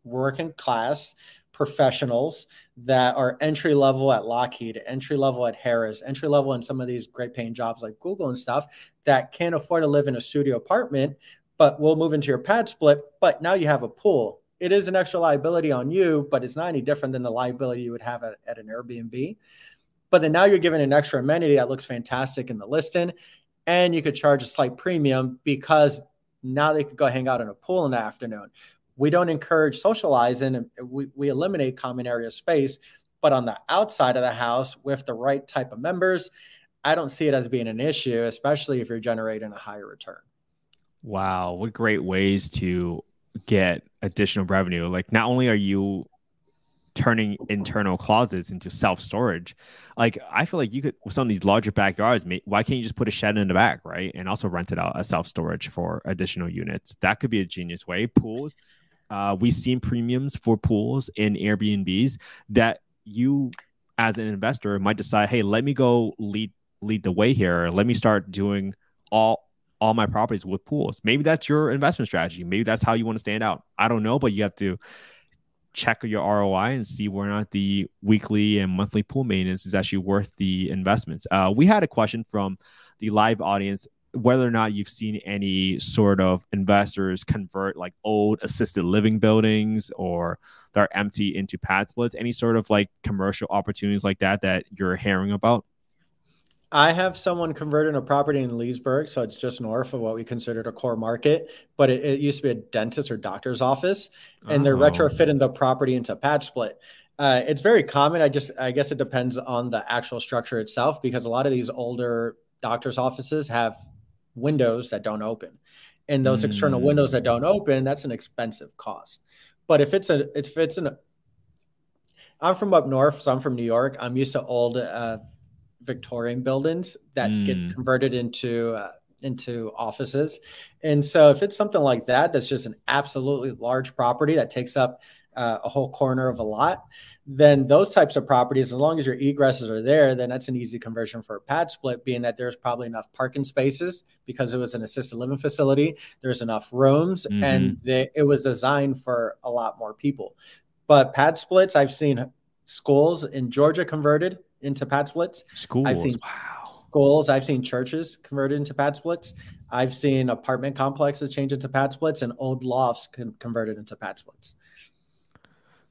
working class professionals that are entry level at Lockheed, entry level at Harris, entry level in some of these great paying jobs like Google and stuff that can't afford to live in a studio apartment, but we'll move into your pad split. But now you have a pool. It is an extra liability on you, but it's not any different than the liability you would have at, at an Airbnb. But then now you're given an extra amenity that looks fantastic in the listing, and you could charge a slight premium because now they could go hang out in a pool in the afternoon we don't encourage socializing we, we eliminate common area space but on the outside of the house with the right type of members i don't see it as being an issue especially if you're generating a higher return wow what great ways to get additional revenue like not only are you turning internal closets into self storage. Like I feel like you could with some of these larger backyards, why can't you just put a shed in the back, right, and also rent it out as self storage for additional units? That could be a genius way. Pools, uh, we've seen premiums for pools in Airbnbs that you, as an investor, might decide, hey, let me go lead lead the way here. Let me start doing all all my properties with pools. Maybe that's your investment strategy. Maybe that's how you want to stand out. I don't know, but you have to check your ROI and see whether or not the weekly and monthly pool maintenance is actually worth the investments. Uh, we had a question from the live audience whether or not you've seen any sort of investors convert like old assisted living buildings or that are empty into pad splits, any sort of like commercial opportunities like that that you're hearing about? I have someone converting a property in Leesburg, so it's just north of what we considered a core market, but it, it used to be a dentist or doctor's office, and oh. they're retrofitting the property into pad split. Uh, it's very common. I just, I guess it depends on the actual structure itself, because a lot of these older doctor's offices have windows that don't open, and those mm. external windows that don't open, that's an expensive cost. But if it's a, if it's an, I'm from up north, so I'm from New York. I'm used to old. Uh, Victorian buildings that mm. get converted into uh, into offices. And so if it's something like that, that's just an absolutely large property that takes up uh, a whole corner of a lot, then those types of properties, as long as your egresses are there, then that's an easy conversion for a pad split, being that there's probably enough parking spaces because it was an assisted living facility. There's enough rooms mm-hmm. and they, it was designed for a lot more people. But pad splits, I've seen schools in Georgia converted into pad splits. Schools. I've seen wow. schools. I've seen churches converted into pad splits. I've seen apartment complexes change into pad splits and old lofts con- converted into pad splits.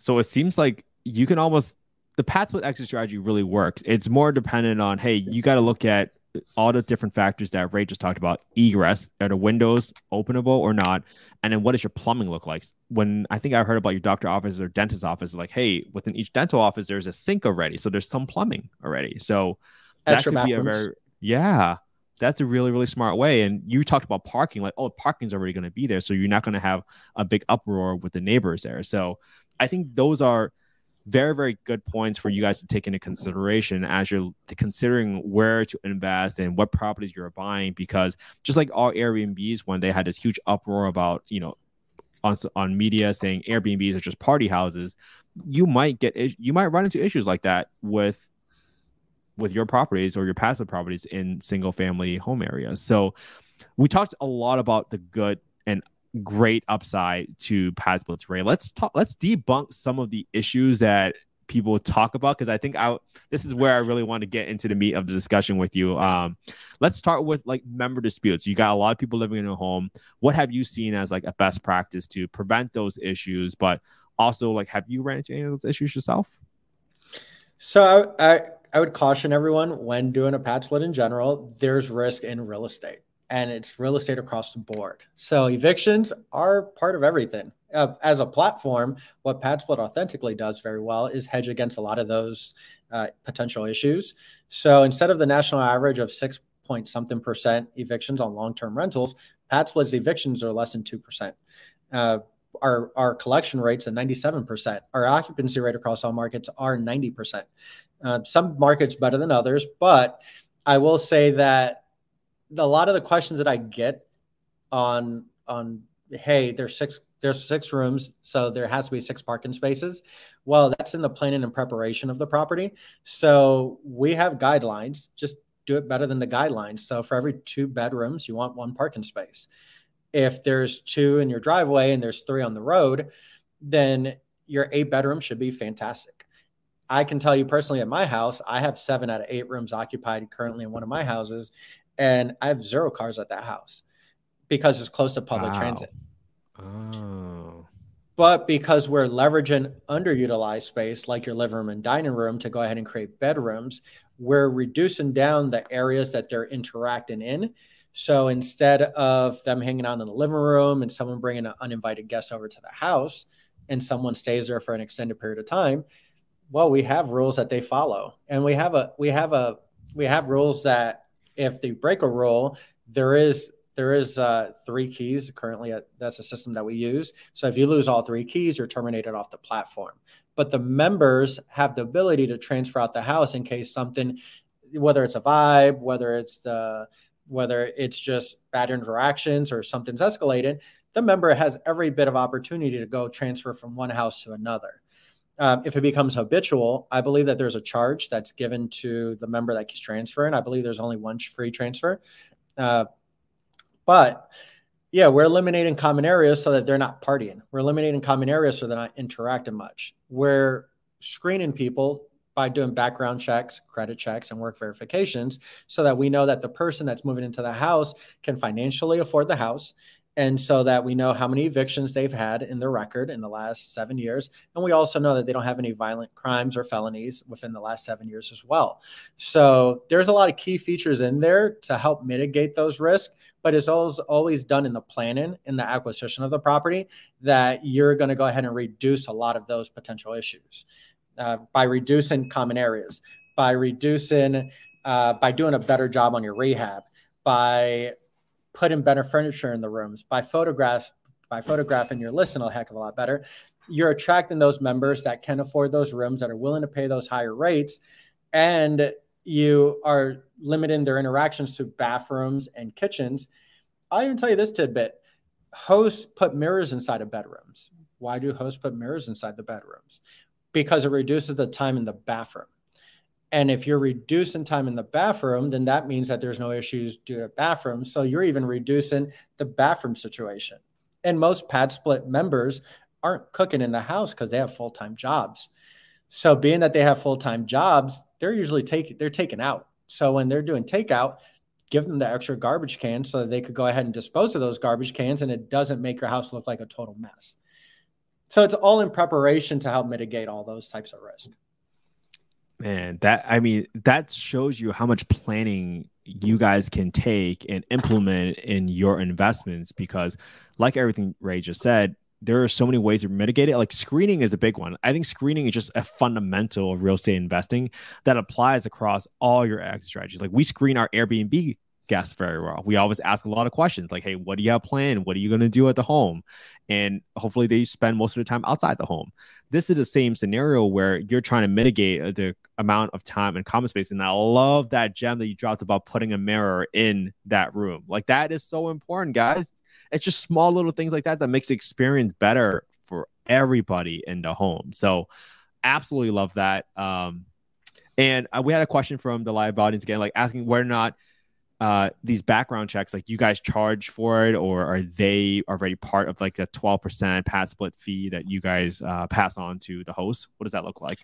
So it seems like you can almost the pad split exit strategy really works. It's more dependent on hey, you got to look at all the different factors that Ray just talked about. Egress, are the windows openable or not? And then what does your plumbing look like? When I think I heard about your doctor office or dentist office, like, hey, within each dental office, there's a sink already. So there's some plumbing already. So Extra that could bathrooms. be a very, yeah, that's a really, really smart way. And you talked about parking, like, oh, parking's already going to be there. So you're not going to have a big uproar with the neighbors there. So I think those are very very good points for you guys to take into consideration as you're considering where to invest and what properties you're buying because just like all airbnbs when they had this huge uproar about you know on, on media saying airbnbs are just party houses you might get you might run into issues like that with with your properties or your passive properties in single family home areas so we talked a lot about the good and great upside to pad splits ray. Let's talk let's debunk some of the issues that people talk about because i think i this is where i really want to get into the meat of the discussion with you. Um let's start with like member disputes. You got a lot of people living in a home. What have you seen as like a best practice to prevent those issues but also like have you ran into any of those issues yourself? So i i, I would caution everyone when doing a pad split in general there's risk in real estate and it's real estate across the board. So evictions are part of everything. Uh, as a platform, what PadSplit authentically does very well is hedge against a lot of those uh, potential issues. So instead of the national average of six point something percent evictions on long term rentals, PadSplit's evictions are less than two percent. Uh, our our collection rates at 97%. Our occupancy rate across all markets are 90%. Uh, some markets better than others, but I will say that a lot of the questions that I get on on hey, there's six there's six rooms, so there has to be six parking spaces. Well, that's in the planning and preparation of the property. So we have guidelines. Just do it better than the guidelines. So for every two bedrooms, you want one parking space. If there's two in your driveway and there's three on the road, then your eight bedroom should be fantastic. I can tell you personally at my house, I have seven out of eight rooms occupied currently in one of my houses and I have zero cars at that house because it's close to public wow. transit. Oh. But because we're leveraging underutilized space like your living room and dining room to go ahead and create bedrooms, we're reducing down the areas that they're interacting in. So instead of them hanging out in the living room and someone bringing an uninvited guest over to the house and someone stays there for an extended period of time, well, we have rules that they follow. And we have a we have a we have rules that if they break a rule, there is there is uh, three keys currently. that's a system that we use. So if you lose all three keys, you're terminated off the platform. But the members have the ability to transfer out the house in case something, whether it's a vibe, whether it's the whether it's just bad interactions or something's escalated, the member has every bit of opportunity to go transfer from one house to another um, if it becomes habitual, I believe that there's a charge that's given to the member that keeps transferring. I believe there's only one free transfer. Uh, But yeah, we're eliminating common areas so that they're not partying. We're eliminating common areas so they're not interacting much. We're screening people by doing background checks, credit checks, and work verifications so that we know that the person that's moving into the house can financially afford the house. And so that we know how many evictions they've had in their record in the last seven years. And we also know that they don't have any violent crimes or felonies within the last seven years as well. So there's a lot of key features in there to help mitigate those risks but it's always always done in the planning in the acquisition of the property that you're going to go ahead and reduce a lot of those potential issues uh, by reducing common areas, by reducing, uh, by doing a better job on your rehab, by putting better furniture in the rooms, by photographs, by photographing your listing a heck of a lot better. You're attracting those members that can afford those rooms that are willing to pay those higher rates, and you are limiting their interactions to bathrooms and kitchens. I'll even tell you this tidbit: hosts put mirrors inside of bedrooms. Why do hosts put mirrors inside the bedrooms? because it reduces the time in the bathroom. And if you're reducing time in the bathroom, then that means that there's no issues due to bathrooms. So you're even reducing the bathroom situation. And most pad split members aren't cooking in the house because they have full time jobs. So being that they have full time jobs, they're usually taking they're taken out. So when they're doing takeout, give them the extra garbage cans so that they could go ahead and dispose of those garbage cans and it doesn't make your house look like a total mess. So it's all in preparation to help mitigate all those types of risk. Man, that I mean, that shows you how much planning you guys can take and implement in your investments because, like everything Ray just said, there are so many ways to mitigate it. Like screening is a big one. I think screening is just a fundamental of real estate investing that applies across all your exit strategies. Like we screen our Airbnb guests very well. We always ask a lot of questions like, hey, what do you have planned? What are you going to do at the home? And hopefully they spend most of the time outside the home. This is the same scenario where you're trying to mitigate uh, the amount of time and common space. And I love that gem that you dropped about putting a mirror in that room. Like that is so important, guys. It's just small little things like that that makes the experience better for everybody in the home. So absolutely love that. Um, and uh, we had a question from the live audience again, like asking whether or not uh, these background checks, like you guys charge for it, or are they already part of like a 12% pad split fee that you guys uh, pass on to the host? What does that look like?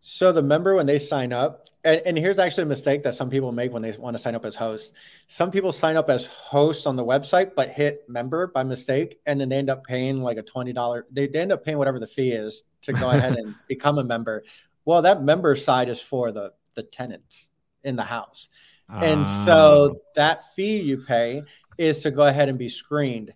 So the member, when they sign up, and, and here's actually a mistake that some people make when they want to sign up as hosts. Some people sign up as hosts on the website, but hit member by mistake, and then they end up paying like a twenty dollar. They, they end up paying whatever the fee is to go ahead and [LAUGHS] become a member. Well, that member side is for the the tenants in the house. And so ah. that fee you pay is to go ahead and be screened.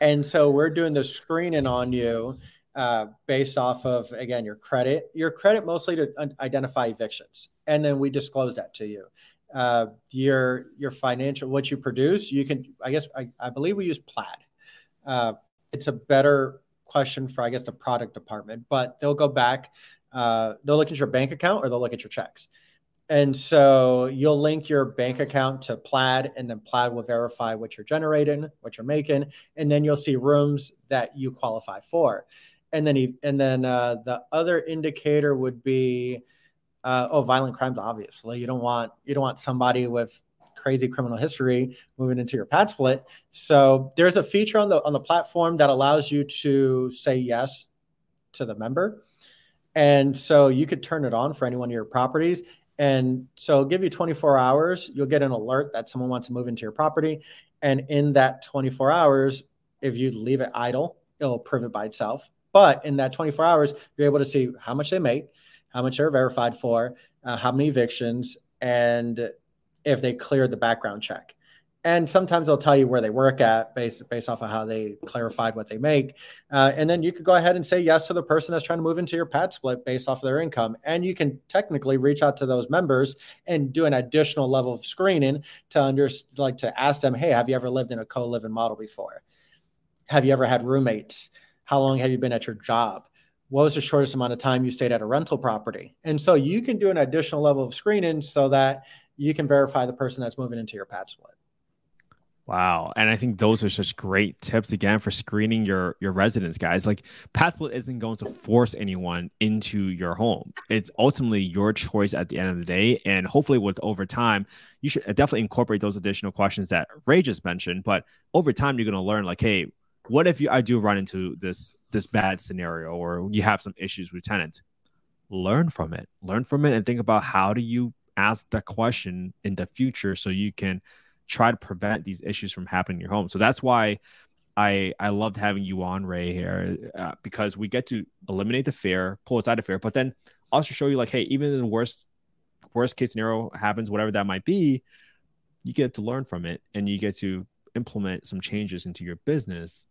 And so we're doing the screening on you uh, based off of, again, your credit, your credit mostly to identify evictions. And then we disclose that to you. Uh, your your financial, what you produce, you can, I guess, I, I believe we use Plaid. Uh, it's a better question for, I guess, the product department, but they'll go back, uh, they'll look at your bank account or they'll look at your checks. And so you'll link your bank account to Plaid, and then Plaid will verify what you're generating, what you're making, and then you'll see rooms that you qualify for. And then, he, and then uh, the other indicator would be, uh, oh, violent crimes. Obviously, you don't want you don't want somebody with crazy criminal history moving into your pad split. So there's a feature on the on the platform that allows you to say yes to the member. And so you could turn it on for any one of your properties and so give you 24 hours. You'll get an alert that someone wants to move into your property. And in that 24 hours, if you leave it idle, it'll prove it by itself. But in that 24 hours, you're able to see how much they make, how much they're verified for, uh, how many evictions, and if they cleared the background check and sometimes they'll tell you where they work at based based off of how they clarified what they make uh, and then you could go ahead and say yes to the person that's trying to move into your pad split based off of their income and you can technically reach out to those members and do an additional level of screening to under like to ask them hey have you ever lived in a co-living model before? Have you ever had roommates? How long have you been at your job? What was the shortest amount of time you stayed at a rental property? And so you can do an additional level of screening so that you can verify the person that's moving into your pad split Wow. And I think those are such great tips again for screening your your residents, guys. Like PadSplit isn't going to force anyone into your home. It's ultimately your choice at the end of the day. And hopefully with over time, you should uh, definitely incorporate those additional questions that Ray just mentioned. But over time, you're gonna learn like, hey, what if you I do run into this this bad scenario or you have some issues with tenants? Learn from it. Learn from it and think about how do you ask that question in the future so you can try to prevent these issues from happening in your home. So that's why I I loved having you on Ray here uh, because we get to eliminate the fear, pull us out of fear, but then also show you like, hey, even in the worst worst case scenario happens, whatever that might be, you get to learn from it and you get to implement some changes into your business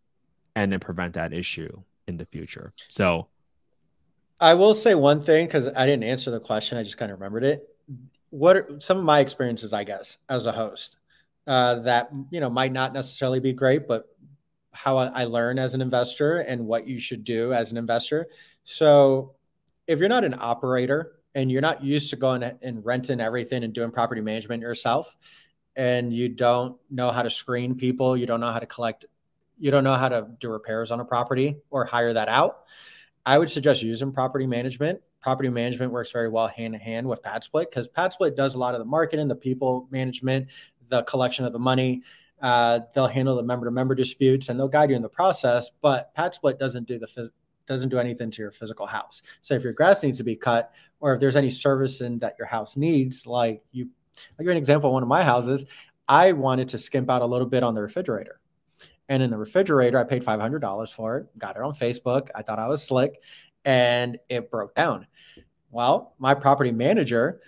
and then prevent that issue in the future. So I will say one thing because I didn't answer the question, I just kind of remembered it. What are some of my experiences, I guess, as a host? Uh, that you know might not necessarily be great, but how I learn as an investor and what you should do as an investor. So if you're not an operator and you're not used to going and renting everything and doing property management yourself, and you don't know how to screen people, you don't know how to collect, you don't know how to do repairs on a property or hire that out, I would suggest using property management. Property management works very well hand in hand with PadSplit because PadSplit does a lot of the marketing, the people management, the collection of the money. Uh, they'll handle the member to member disputes and they'll guide you in the process. But PadSplit doesn't do the phys- doesn't do anything to your physical house. So if your grass needs to be cut, or if there's any servicing that your house needs, like you, I'll give you an example. One of my houses, I wanted to skimp out a little bit on the refrigerator. And in the refrigerator, I paid $500 for it, got it on Facebook. I thought I was slick and it broke down. Well, my property manager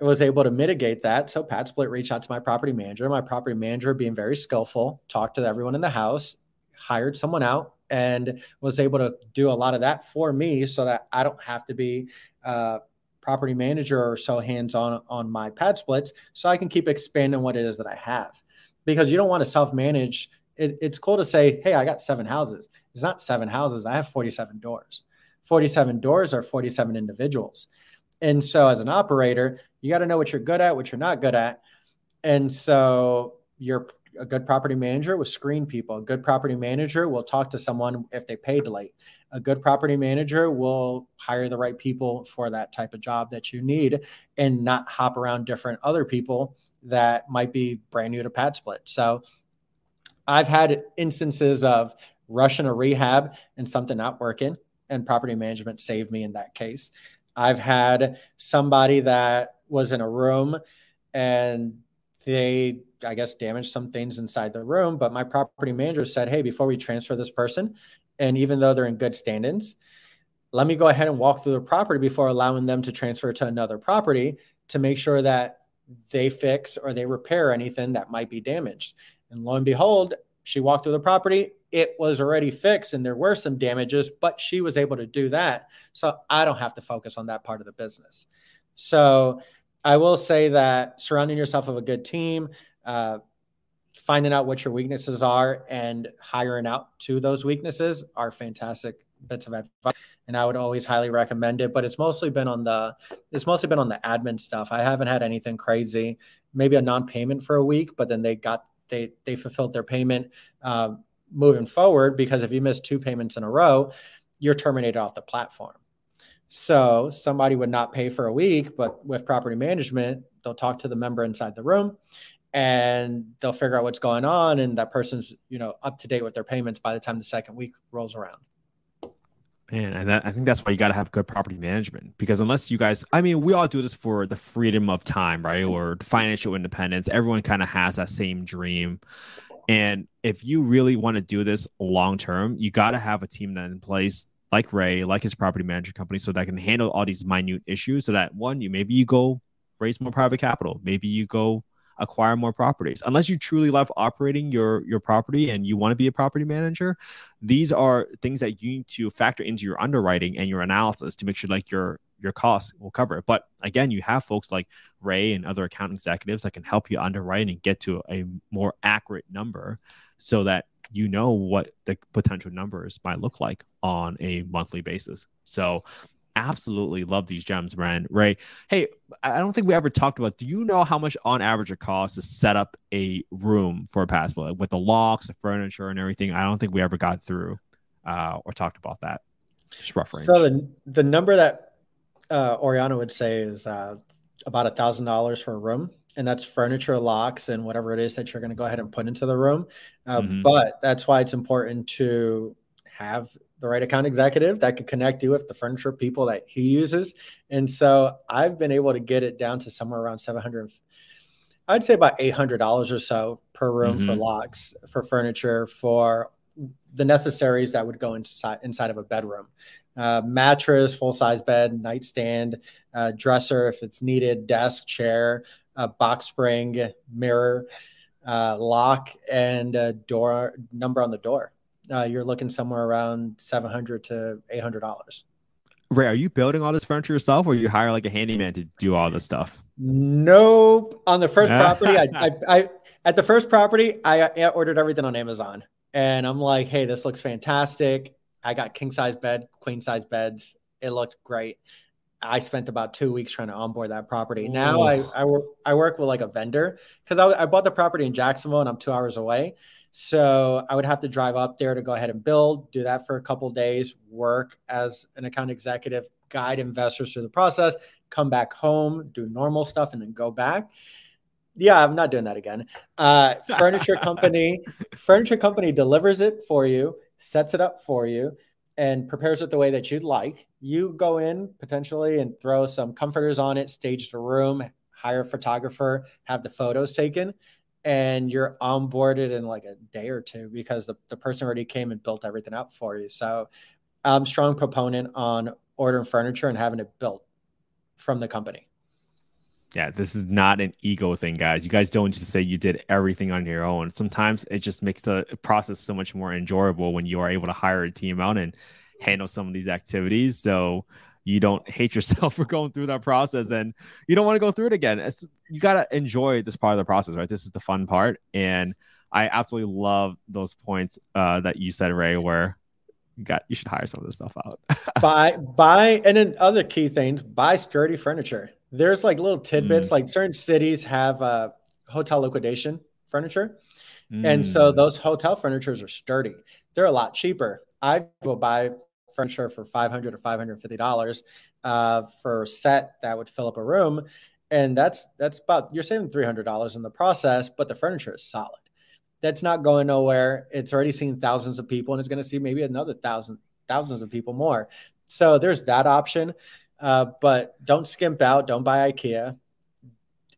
was able to mitigate that. So Pad Split reached out to my property manager. My property manager, being very skillful, talked to everyone in the house, hired someone out, and was able to do a lot of that for me, so that I don't have to be uh, property manager or so hands on on my pad splits, so I can keep expanding what it is that I have. Because you don't want to self manage. It, it's cool to say, "Hey, I got seven houses." It's not seven houses. I have forty-seven doors. Forty-seven doors are forty-seven individuals. And so, as an operator, you got to know what you're good at, what you're not good at. And so, you're a good property manager will screen people. A good property manager will talk to someone if they paid late. A good property manager will hire the right people for that type of job that you need and not hop around different other people that might be brand new to pad split. So I've had instances of rushing a rehab and something not working, and property management saved me in that case. I've had somebody that was in a room and they, I guess, damaged some things inside the room. But my property manager said, Hey, before we transfer this person, and even though they're in good standings, let me go ahead and walk through the property before allowing them to transfer to another property to make sure that they fix or they repair anything that might be damaged. And lo and behold, she walked through the property it was already fixed and there were some damages, but she was able to do that. So I don't have to focus on that part of the business. So I will say that surrounding yourself with a good team, uh, finding out what your weaknesses are and hiring out to those weaknesses are fantastic bits of advice and i would always highly recommend it but it's mostly been on the it's mostly been on the admin stuff i haven't had anything crazy maybe a non-payment for a week but then they got they they fulfilled their payment um, moving forward because if you miss two payments in a row, you're terminated off the platform. So somebody would not pay for a week, but with property management, they'll talk to the member inside the room and they'll figure out what's going on and that person's, you know, up to date with their payments by the time the second week rolls around. Man, and that, I think that's why you got to have good property management because unless you guys, I mean, we all do this for the freedom of time, right? Or financial independence. Everyone kind of has that same dream. And if you really want to do this long term, you got to have a team that in place like Ray, like his property management company, so that can handle all these minute issues. So that one, you maybe you go raise more private capital, maybe you go acquire more properties. Unless you truly love operating your your property and you want to be a property manager, these are things that you need to factor into your underwriting and your analysis to make sure like your your costs will cover it. But again, you have folks like Ray and other account executives that can help you underwrite and get to a more accurate number so that you know what the potential numbers might look like on a monthly basis. So absolutely love these gems, man. Right? Hey, I don't think we ever talked about. Do you know how much on average it costs to set up a room for a pad split with the locks, the furniture, and everything? I don't think we ever got through uh, or talked about that. Just rough range. So the the number that uh, Oriana would say is uh, about a thousand dollars for a room, and that's furniture, locks, and whatever it is that you're going to go ahead and put into the room. Uh, mm-hmm. But that's why it's important to have the right account executive that could connect you with the furniture people that he uses. And so I've been able to get it down to somewhere around 700 I'd say about $800 or so per room mm-hmm. for locks, for furniture, for the necessaries that would go inside inside of a bedroom. Uh, mattress, full size bed, nightstand, uh, dresser if it's needed, desk, chair, uh, box spring, mirror, uh, lock, and a door number on the door uh, you're looking somewhere around 700 to 800 dollars. Ray are you building all this furniture yourself or you hire like a handyman to do all this stuff? Nope. On the first property I, I, [LAUGHS] I, at the first property I, I ordered everything on amazon. And i'm like hey this looks fantastic. I got king size bed queen size beds. It looked great. I spent about two weeks trying to onboard that property. Ooh. Now I, I work I work with like a vendor because I, I bought the property in Jacksonville and I'm two hours away. So I would have to drive up there to go ahead and build, do that for a couple days, work as an account executive, guide investors through the process, come back home, do normal stuff, and then go back. Yeah, I'm not doing that again. Uh, [LAUGHS] furniture company, furniture company delivers it for you, sets it up for you, and prepares it the way that you'd like. You go in potentially and throw some comforters on it, stage the room, hire a photographer, have the photos taken and you're onboarded in like a day or two because the, the person already came and built everything out for you. So I'm strong proponent on ordering furniture and having it built from the company. Yeah, this is not an ego thing, guys. You guys don't just say you did everything on your own. Sometimes it just makes the process so much more enjoyable when you are able to hire a team out and handle some of these activities. So you don't hate yourself [LAUGHS] for going through that process and you don't want to go through it again. It's, you got to enjoy this part of the process, right? This is the fun part. And I absolutely love those points uh, that you said, Ray, where you got you should hire some of this stuff out. [LAUGHS] buy buy and then other key things, buy sturdy furniture. There's like little tidbits, mm. like certain cities have uh, hotel liquidation furniture. Mm. And so mm. those hotel furnitures are sturdy. They're a lot cheaper. I will buy furniture for 500 or 550 dollars uh, for a set that would fill up a room. And that's that's about you're saving 300 dollars in the process but the furniture is solid. That's not going nowhere. It's already seen thousands of people and it's going to see maybe another thousand thousands of people more. So there's that option uh, but don't skimp out. Don't buy ikea.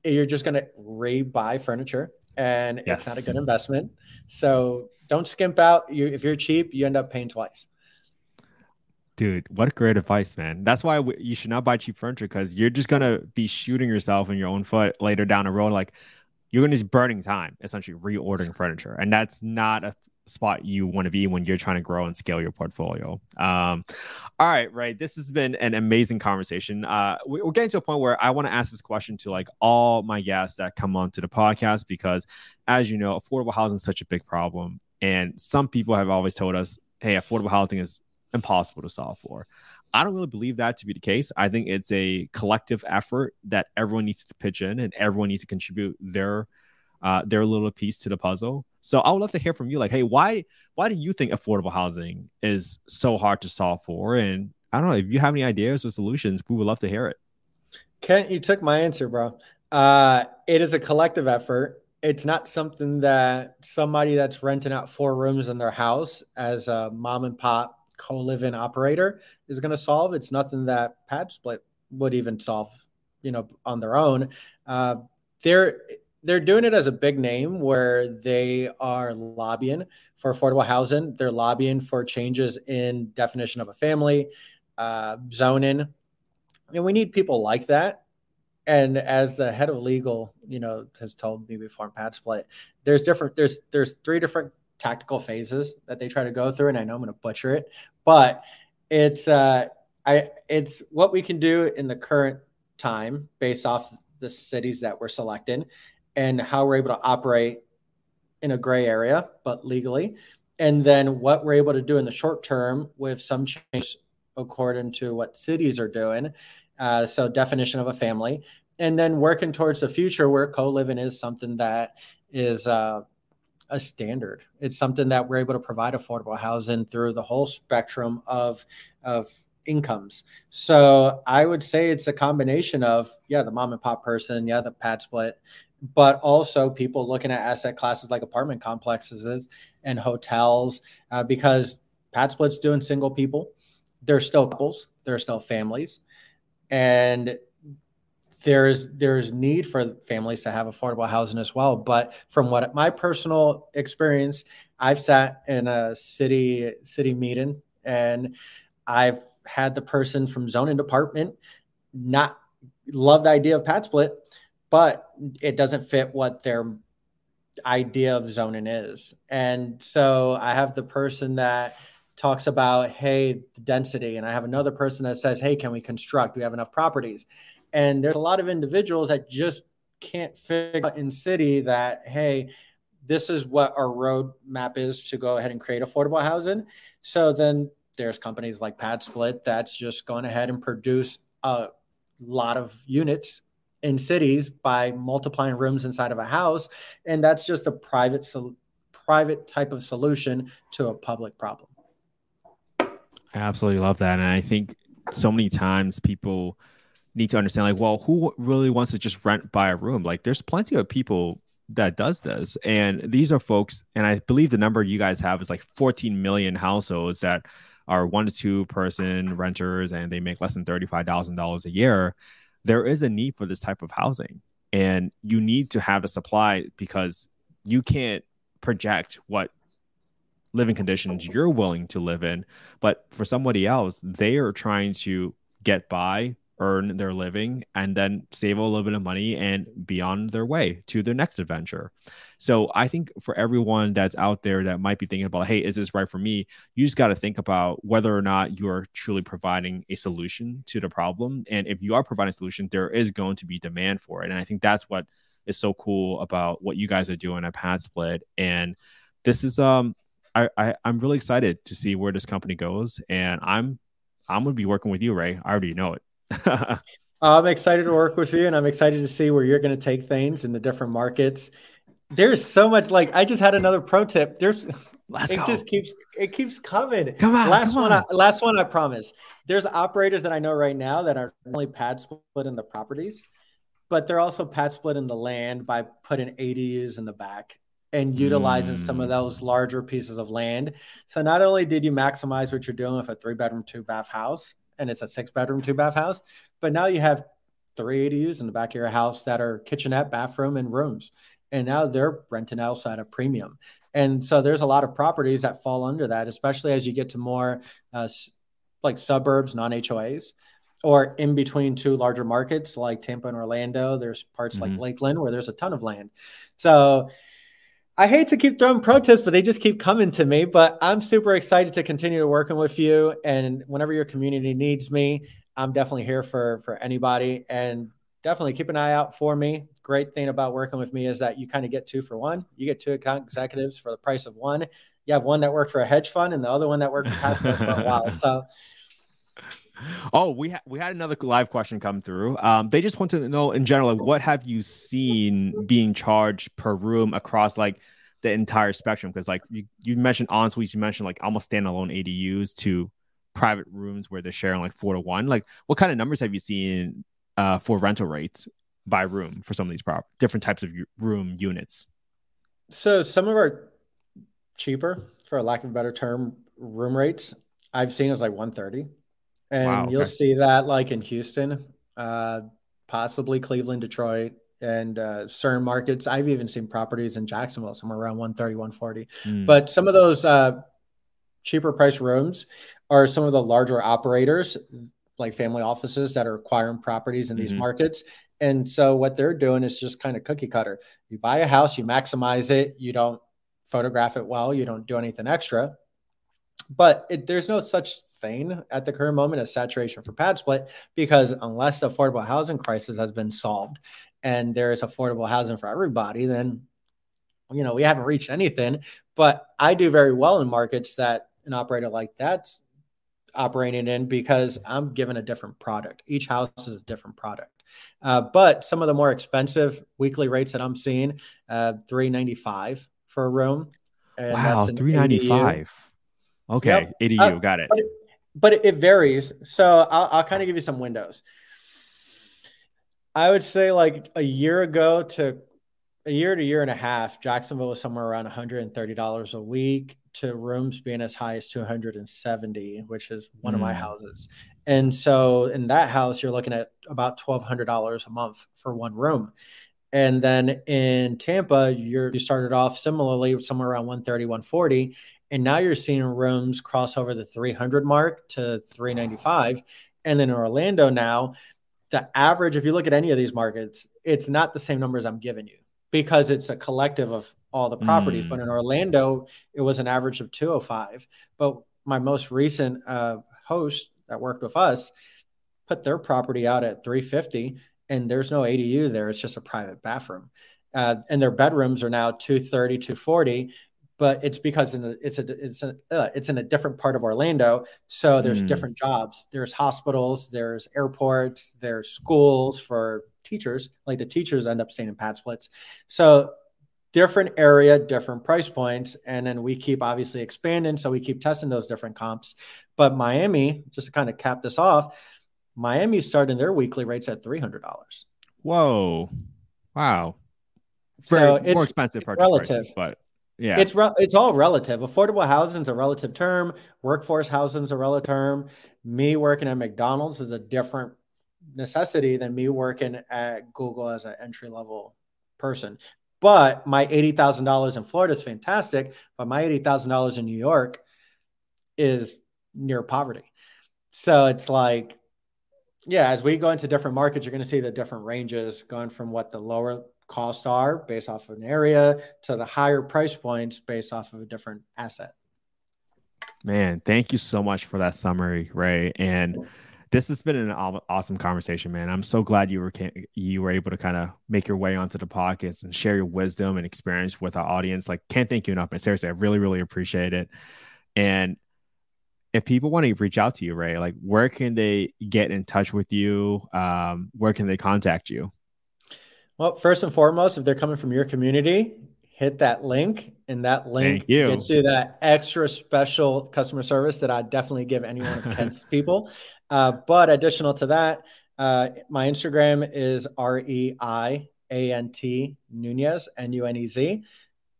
You're just going to re-buy furniture and yes. it's not a good investment. So don't skimp out. You if you're cheap you end up paying twice Dude, what great advice, man. That's why we, you should not buy cheap furniture because you're just going to be shooting yourself in your own foot later down the road. Like you're going to be burning time, essentially reordering furniture. And that's not a spot you want to be when you're trying to grow and scale your portfolio. Um, all right, right. This has been an amazing conversation. Uh, we're getting to a point where I want to ask this question to like all my guests that come onto the podcast because, as you know, affordable housing is such a big problem. And some people have always told us, hey, affordable housing is impossible to solve for. I don't really believe that to be the case. I think it's a collective effort that everyone needs to pitch in and everyone needs to contribute their uh, their little piece to the puzzle. So I would love to hear from you, like, hey, why why do you think affordable housing is so hard to solve for? And I don't know if you have any ideas or solutions, we would love to hear it. Kent, you took my answer, bro. Uh, it is a collective effort. It's not something that somebody that's renting out four rooms in their house as a mom and pop co-living operator is going to solve. It's nothing that Pad Split would even solve, you know, on their own. Uh, they're they're doing it as a big name where they are lobbying for affordable housing. They're lobbying for changes in definition of a family, uh, zoning, and we need people like that. And as the head of legal, you know, has told me before Pad Split, there's different. There's there's three different tactical phases that they try to go through, and I know I'm going to butcher it, but it's uh, I it's what we can do in the current time based off the cities that we're selecting and how we're able to operate in a gray area but legally and then what we're able to do in the short term with some change according to what cities are doing. Uh, so definition of a family, and then working towards the future where co-living is something that is uh, a standard. It's something that we're able to provide affordable housing through the whole spectrum of of incomes. So I would say it's a combination of yeah, the mom and pop person, yeah, the pad split, but also people looking at asset classes like apartment complexes and hotels uh, because pad splits doing single people. They're still couples. They're still families, and there's there's need for families to have affordable housing as well. But from what my personal experience, I've sat in a city city meeting and I've had the person from zoning department not love the idea of pad split, but it doesn't fit what their idea of zoning is. And so I have the person that talks about, hey, density. And I have another person that says, hey, can we construct? We have enough properties? And there's a lot of individuals that just can't figure out in city that, hey, this is what our roadmap is to go ahead and create affordable housing. So then there's companies like Pad Split that's just gone ahead and produce a lot of units in cities by multiplying rooms inside of a house, and that's just a private private type of solution to a public problem. I absolutely love that, and I think so many times people need to understand like well who really wants to just rent by a room like there's plenty of people that does this and these are folks and i believe the number you guys have is like 14 million households that are one to two person renters and they make less than $35,000 a year, there is a need for this type of housing. And you need to have a supply because you can't project what living conditions you're willing to live in. But for somebody else, they are trying to get by earn their living and then save a little bit of money and be on their way to their next adventure. So I think for everyone that's out there that might be thinking about, hey, is this right for me? You just got to think about whether or not you are truly providing a solution to the problem. And if you are providing a solution, there is going to be demand for it. And I think that's what is so cool about what you guys are doing at Pad Split. And this is um I, I I'm really excited to see where this company goes. And I'm I'm gonna be working with you, Ray. I already know it. [LAUGHS] I'm excited to work with you, and I'm excited to see where you're going to take things in the different markets. There's so much. Like I just had another pro tip. There's [LAUGHS] Let's it go. just keeps it keeps coming. Come on, last come one. On. I, last one. I promise. There's operators that I know right now that are only pad split in the properties, but they're also pad split in the land by putting ADUs in the back and utilizing mm. some of mm. those larger pieces of land. So not only did you maximize what you're doing with a three bedroom, two bath house, and it's a six bedroom, two bath house. But now you have three ADUs in the back of your house that are kitchenette, bathroom, and rooms. And now they're renting outside a premium. And so there's a lot of properties that fall under that, especially as you get to more uh, like suburbs, non HOAs, or in between two larger markets like Tampa and Orlando. There's parts mm-hmm. like Lakeland where there's a ton of land. So I hate to keep throwing protests, but they just keep coming to me. But I'm super excited to continue to working with you. And whenever your community needs me, I'm definitely here for for anybody. And definitely keep an eye out for me. Great thing about working with me is that you kind of get two for one. You get two account executives for the price of one. You have one that worked for a hedge fund and the other one that worked for Pad Split for a while. [LAUGHS] So Oh, we ha- we had another live question come through. Um, they just want to know in general, like, what have you seen being charged per room across like the entire spectrum? Because like you, you mentioned en suites, you mentioned like almost standalone ADUs to private rooms where they're sharing like four to one. Like, what kind of numbers have you seen uh, for rental rates by room for some of these prop different types of room units? So some of our cheaper, for a lack of a better term, room rates I've seen is like 130 and wow, okay. you'll see that like in Houston, uh, possibly Cleveland, Detroit, and uh, certain markets. I've even seen properties in Jacksonville somewhere around 130, 140. Mm. But some of those uh, cheaper price rooms are some of the larger operators, like family offices that are acquiring properties in these mm-hmm. markets. And so what they're doing is just kind of cookie cutter. You buy a house, you maximize it, you don't photograph it well, you don't do anything extra. But it, there's no such at the current moment as saturation for pad split because unless the affordable housing crisis has been solved and there is affordable housing for everybody, then you know we haven't reached anything. But I do very well in markets that an operator like that's operating in because I'm given a different product. Each house is a different product. Uh, but some of the more expensive weekly rates that I'm seeing, uh, 395 for a room. And wow, 395. Okay, yep. ADU, uh, got it. But it, it varies. So I'll, I'll kind of give you some windows. I would say like a year ago to a year to year and a half, Jacksonville was somewhere around $130 a week to rooms being as high as 270, which is one mm. of my hmm. houses. And so in that house, you're looking at about $1,200 a month for one room. And then in Tampa, you're, you started off similarly somewhere around 130, 140. And now you're seeing rooms cross over the 300 mark to 395. And then in Orlando now, the average, if you look at any of these markets, it's not the same numbers I'm giving you because it's a collective of all the properties. Mm. But in Orlando, it was an average of 205. But my most recent uh, host that worked with us put their property out at 350 and there's no ADU there. It's just a private bathroom. Uh, and their bedrooms are now 230, 240 but it's because in a, it's a it's a uh, it's in a different part of Orlando. So there's mm. different jobs. There's hospitals, there's airports, there's schools for teachers. Like the teachers end up staying in pad splits. So different area, different price points, and then we keep obviously expanding. So we keep testing those different comps. But Miami, just to kind of cap this off, Miami's starting their weekly rates at three hundred dollars. Whoa! Wow. Very, so it's more expensive relative, prices, but yeah, it's re- it's all relative. Affordable housing is a relative term. Workforce housing is a relative term. Me working at McDonald's is a different necessity than me working at Google as an entry level person. But my eighty thousand dollars in Florida is fantastic. But my eighty thousand dollars in New York is near poverty. So it's like, yeah, as we go into different markets, you're going to see the different ranges going from what the lower costs are based off of an area to the higher price points based off of a different asset. Man, thank you so much for that summary, Ray. And this has been an awesome conversation, man. I'm so glad you were you were able to kind of make your way onto the podcast and share your wisdom and experience with our audience. Like, can't thank you enough, man. Seriously, I really, really appreciate it. And if people want to reach out to you, Ray, like, where can they get in touch with you? Um, where can they contact you? Well, first and foremost, if they're coming from your community, hit that link, and that link you. gets you that extra special customer service that I definitely give any one of [LAUGHS] Kent's people. Uh, but additional to that, uh, my Instagram is R E I A N T Nunez, N U N E Z.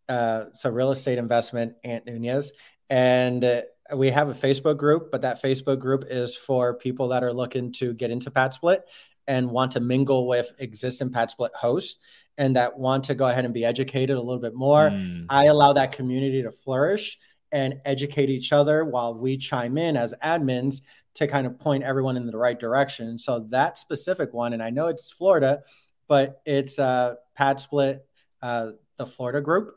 Uh, so real estate investment, Ant Nunez. And uh, we have a Facebook group, but that Facebook group is for people that are looking to get into Pad Split and want to mingle with existing Pad Split hosts and that want to go ahead and be educated a little bit more. Mm. I allow that community to flourish and educate each other while we chime in as admins to kind of point everyone in the right direction. So that specific one, and I know it's Florida, but it's uh, Pad Split, uh, the Florida group,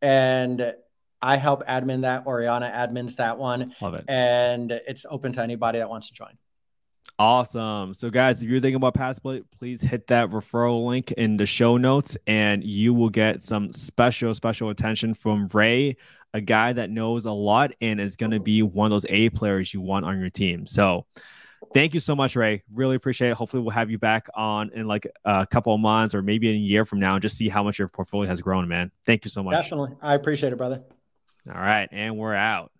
and I help admin that. Oriana admins that one. Love it. And it's open to anybody that wants to join. Awesome. So, guys, if you're thinking about Pad Split, please hit that referral link in the show notes and you will get some special, special attention from Ray, a guy that knows a lot and is going to be one of those A players you want on your team. So, thank you so much, Ray. Really appreciate it. Hopefully, we'll have you back on in like a couple of months or maybe in a year from now and just see how much your portfolio has grown, man. Thank you so much. Definitely. I appreciate it, brother. All right. And we're out.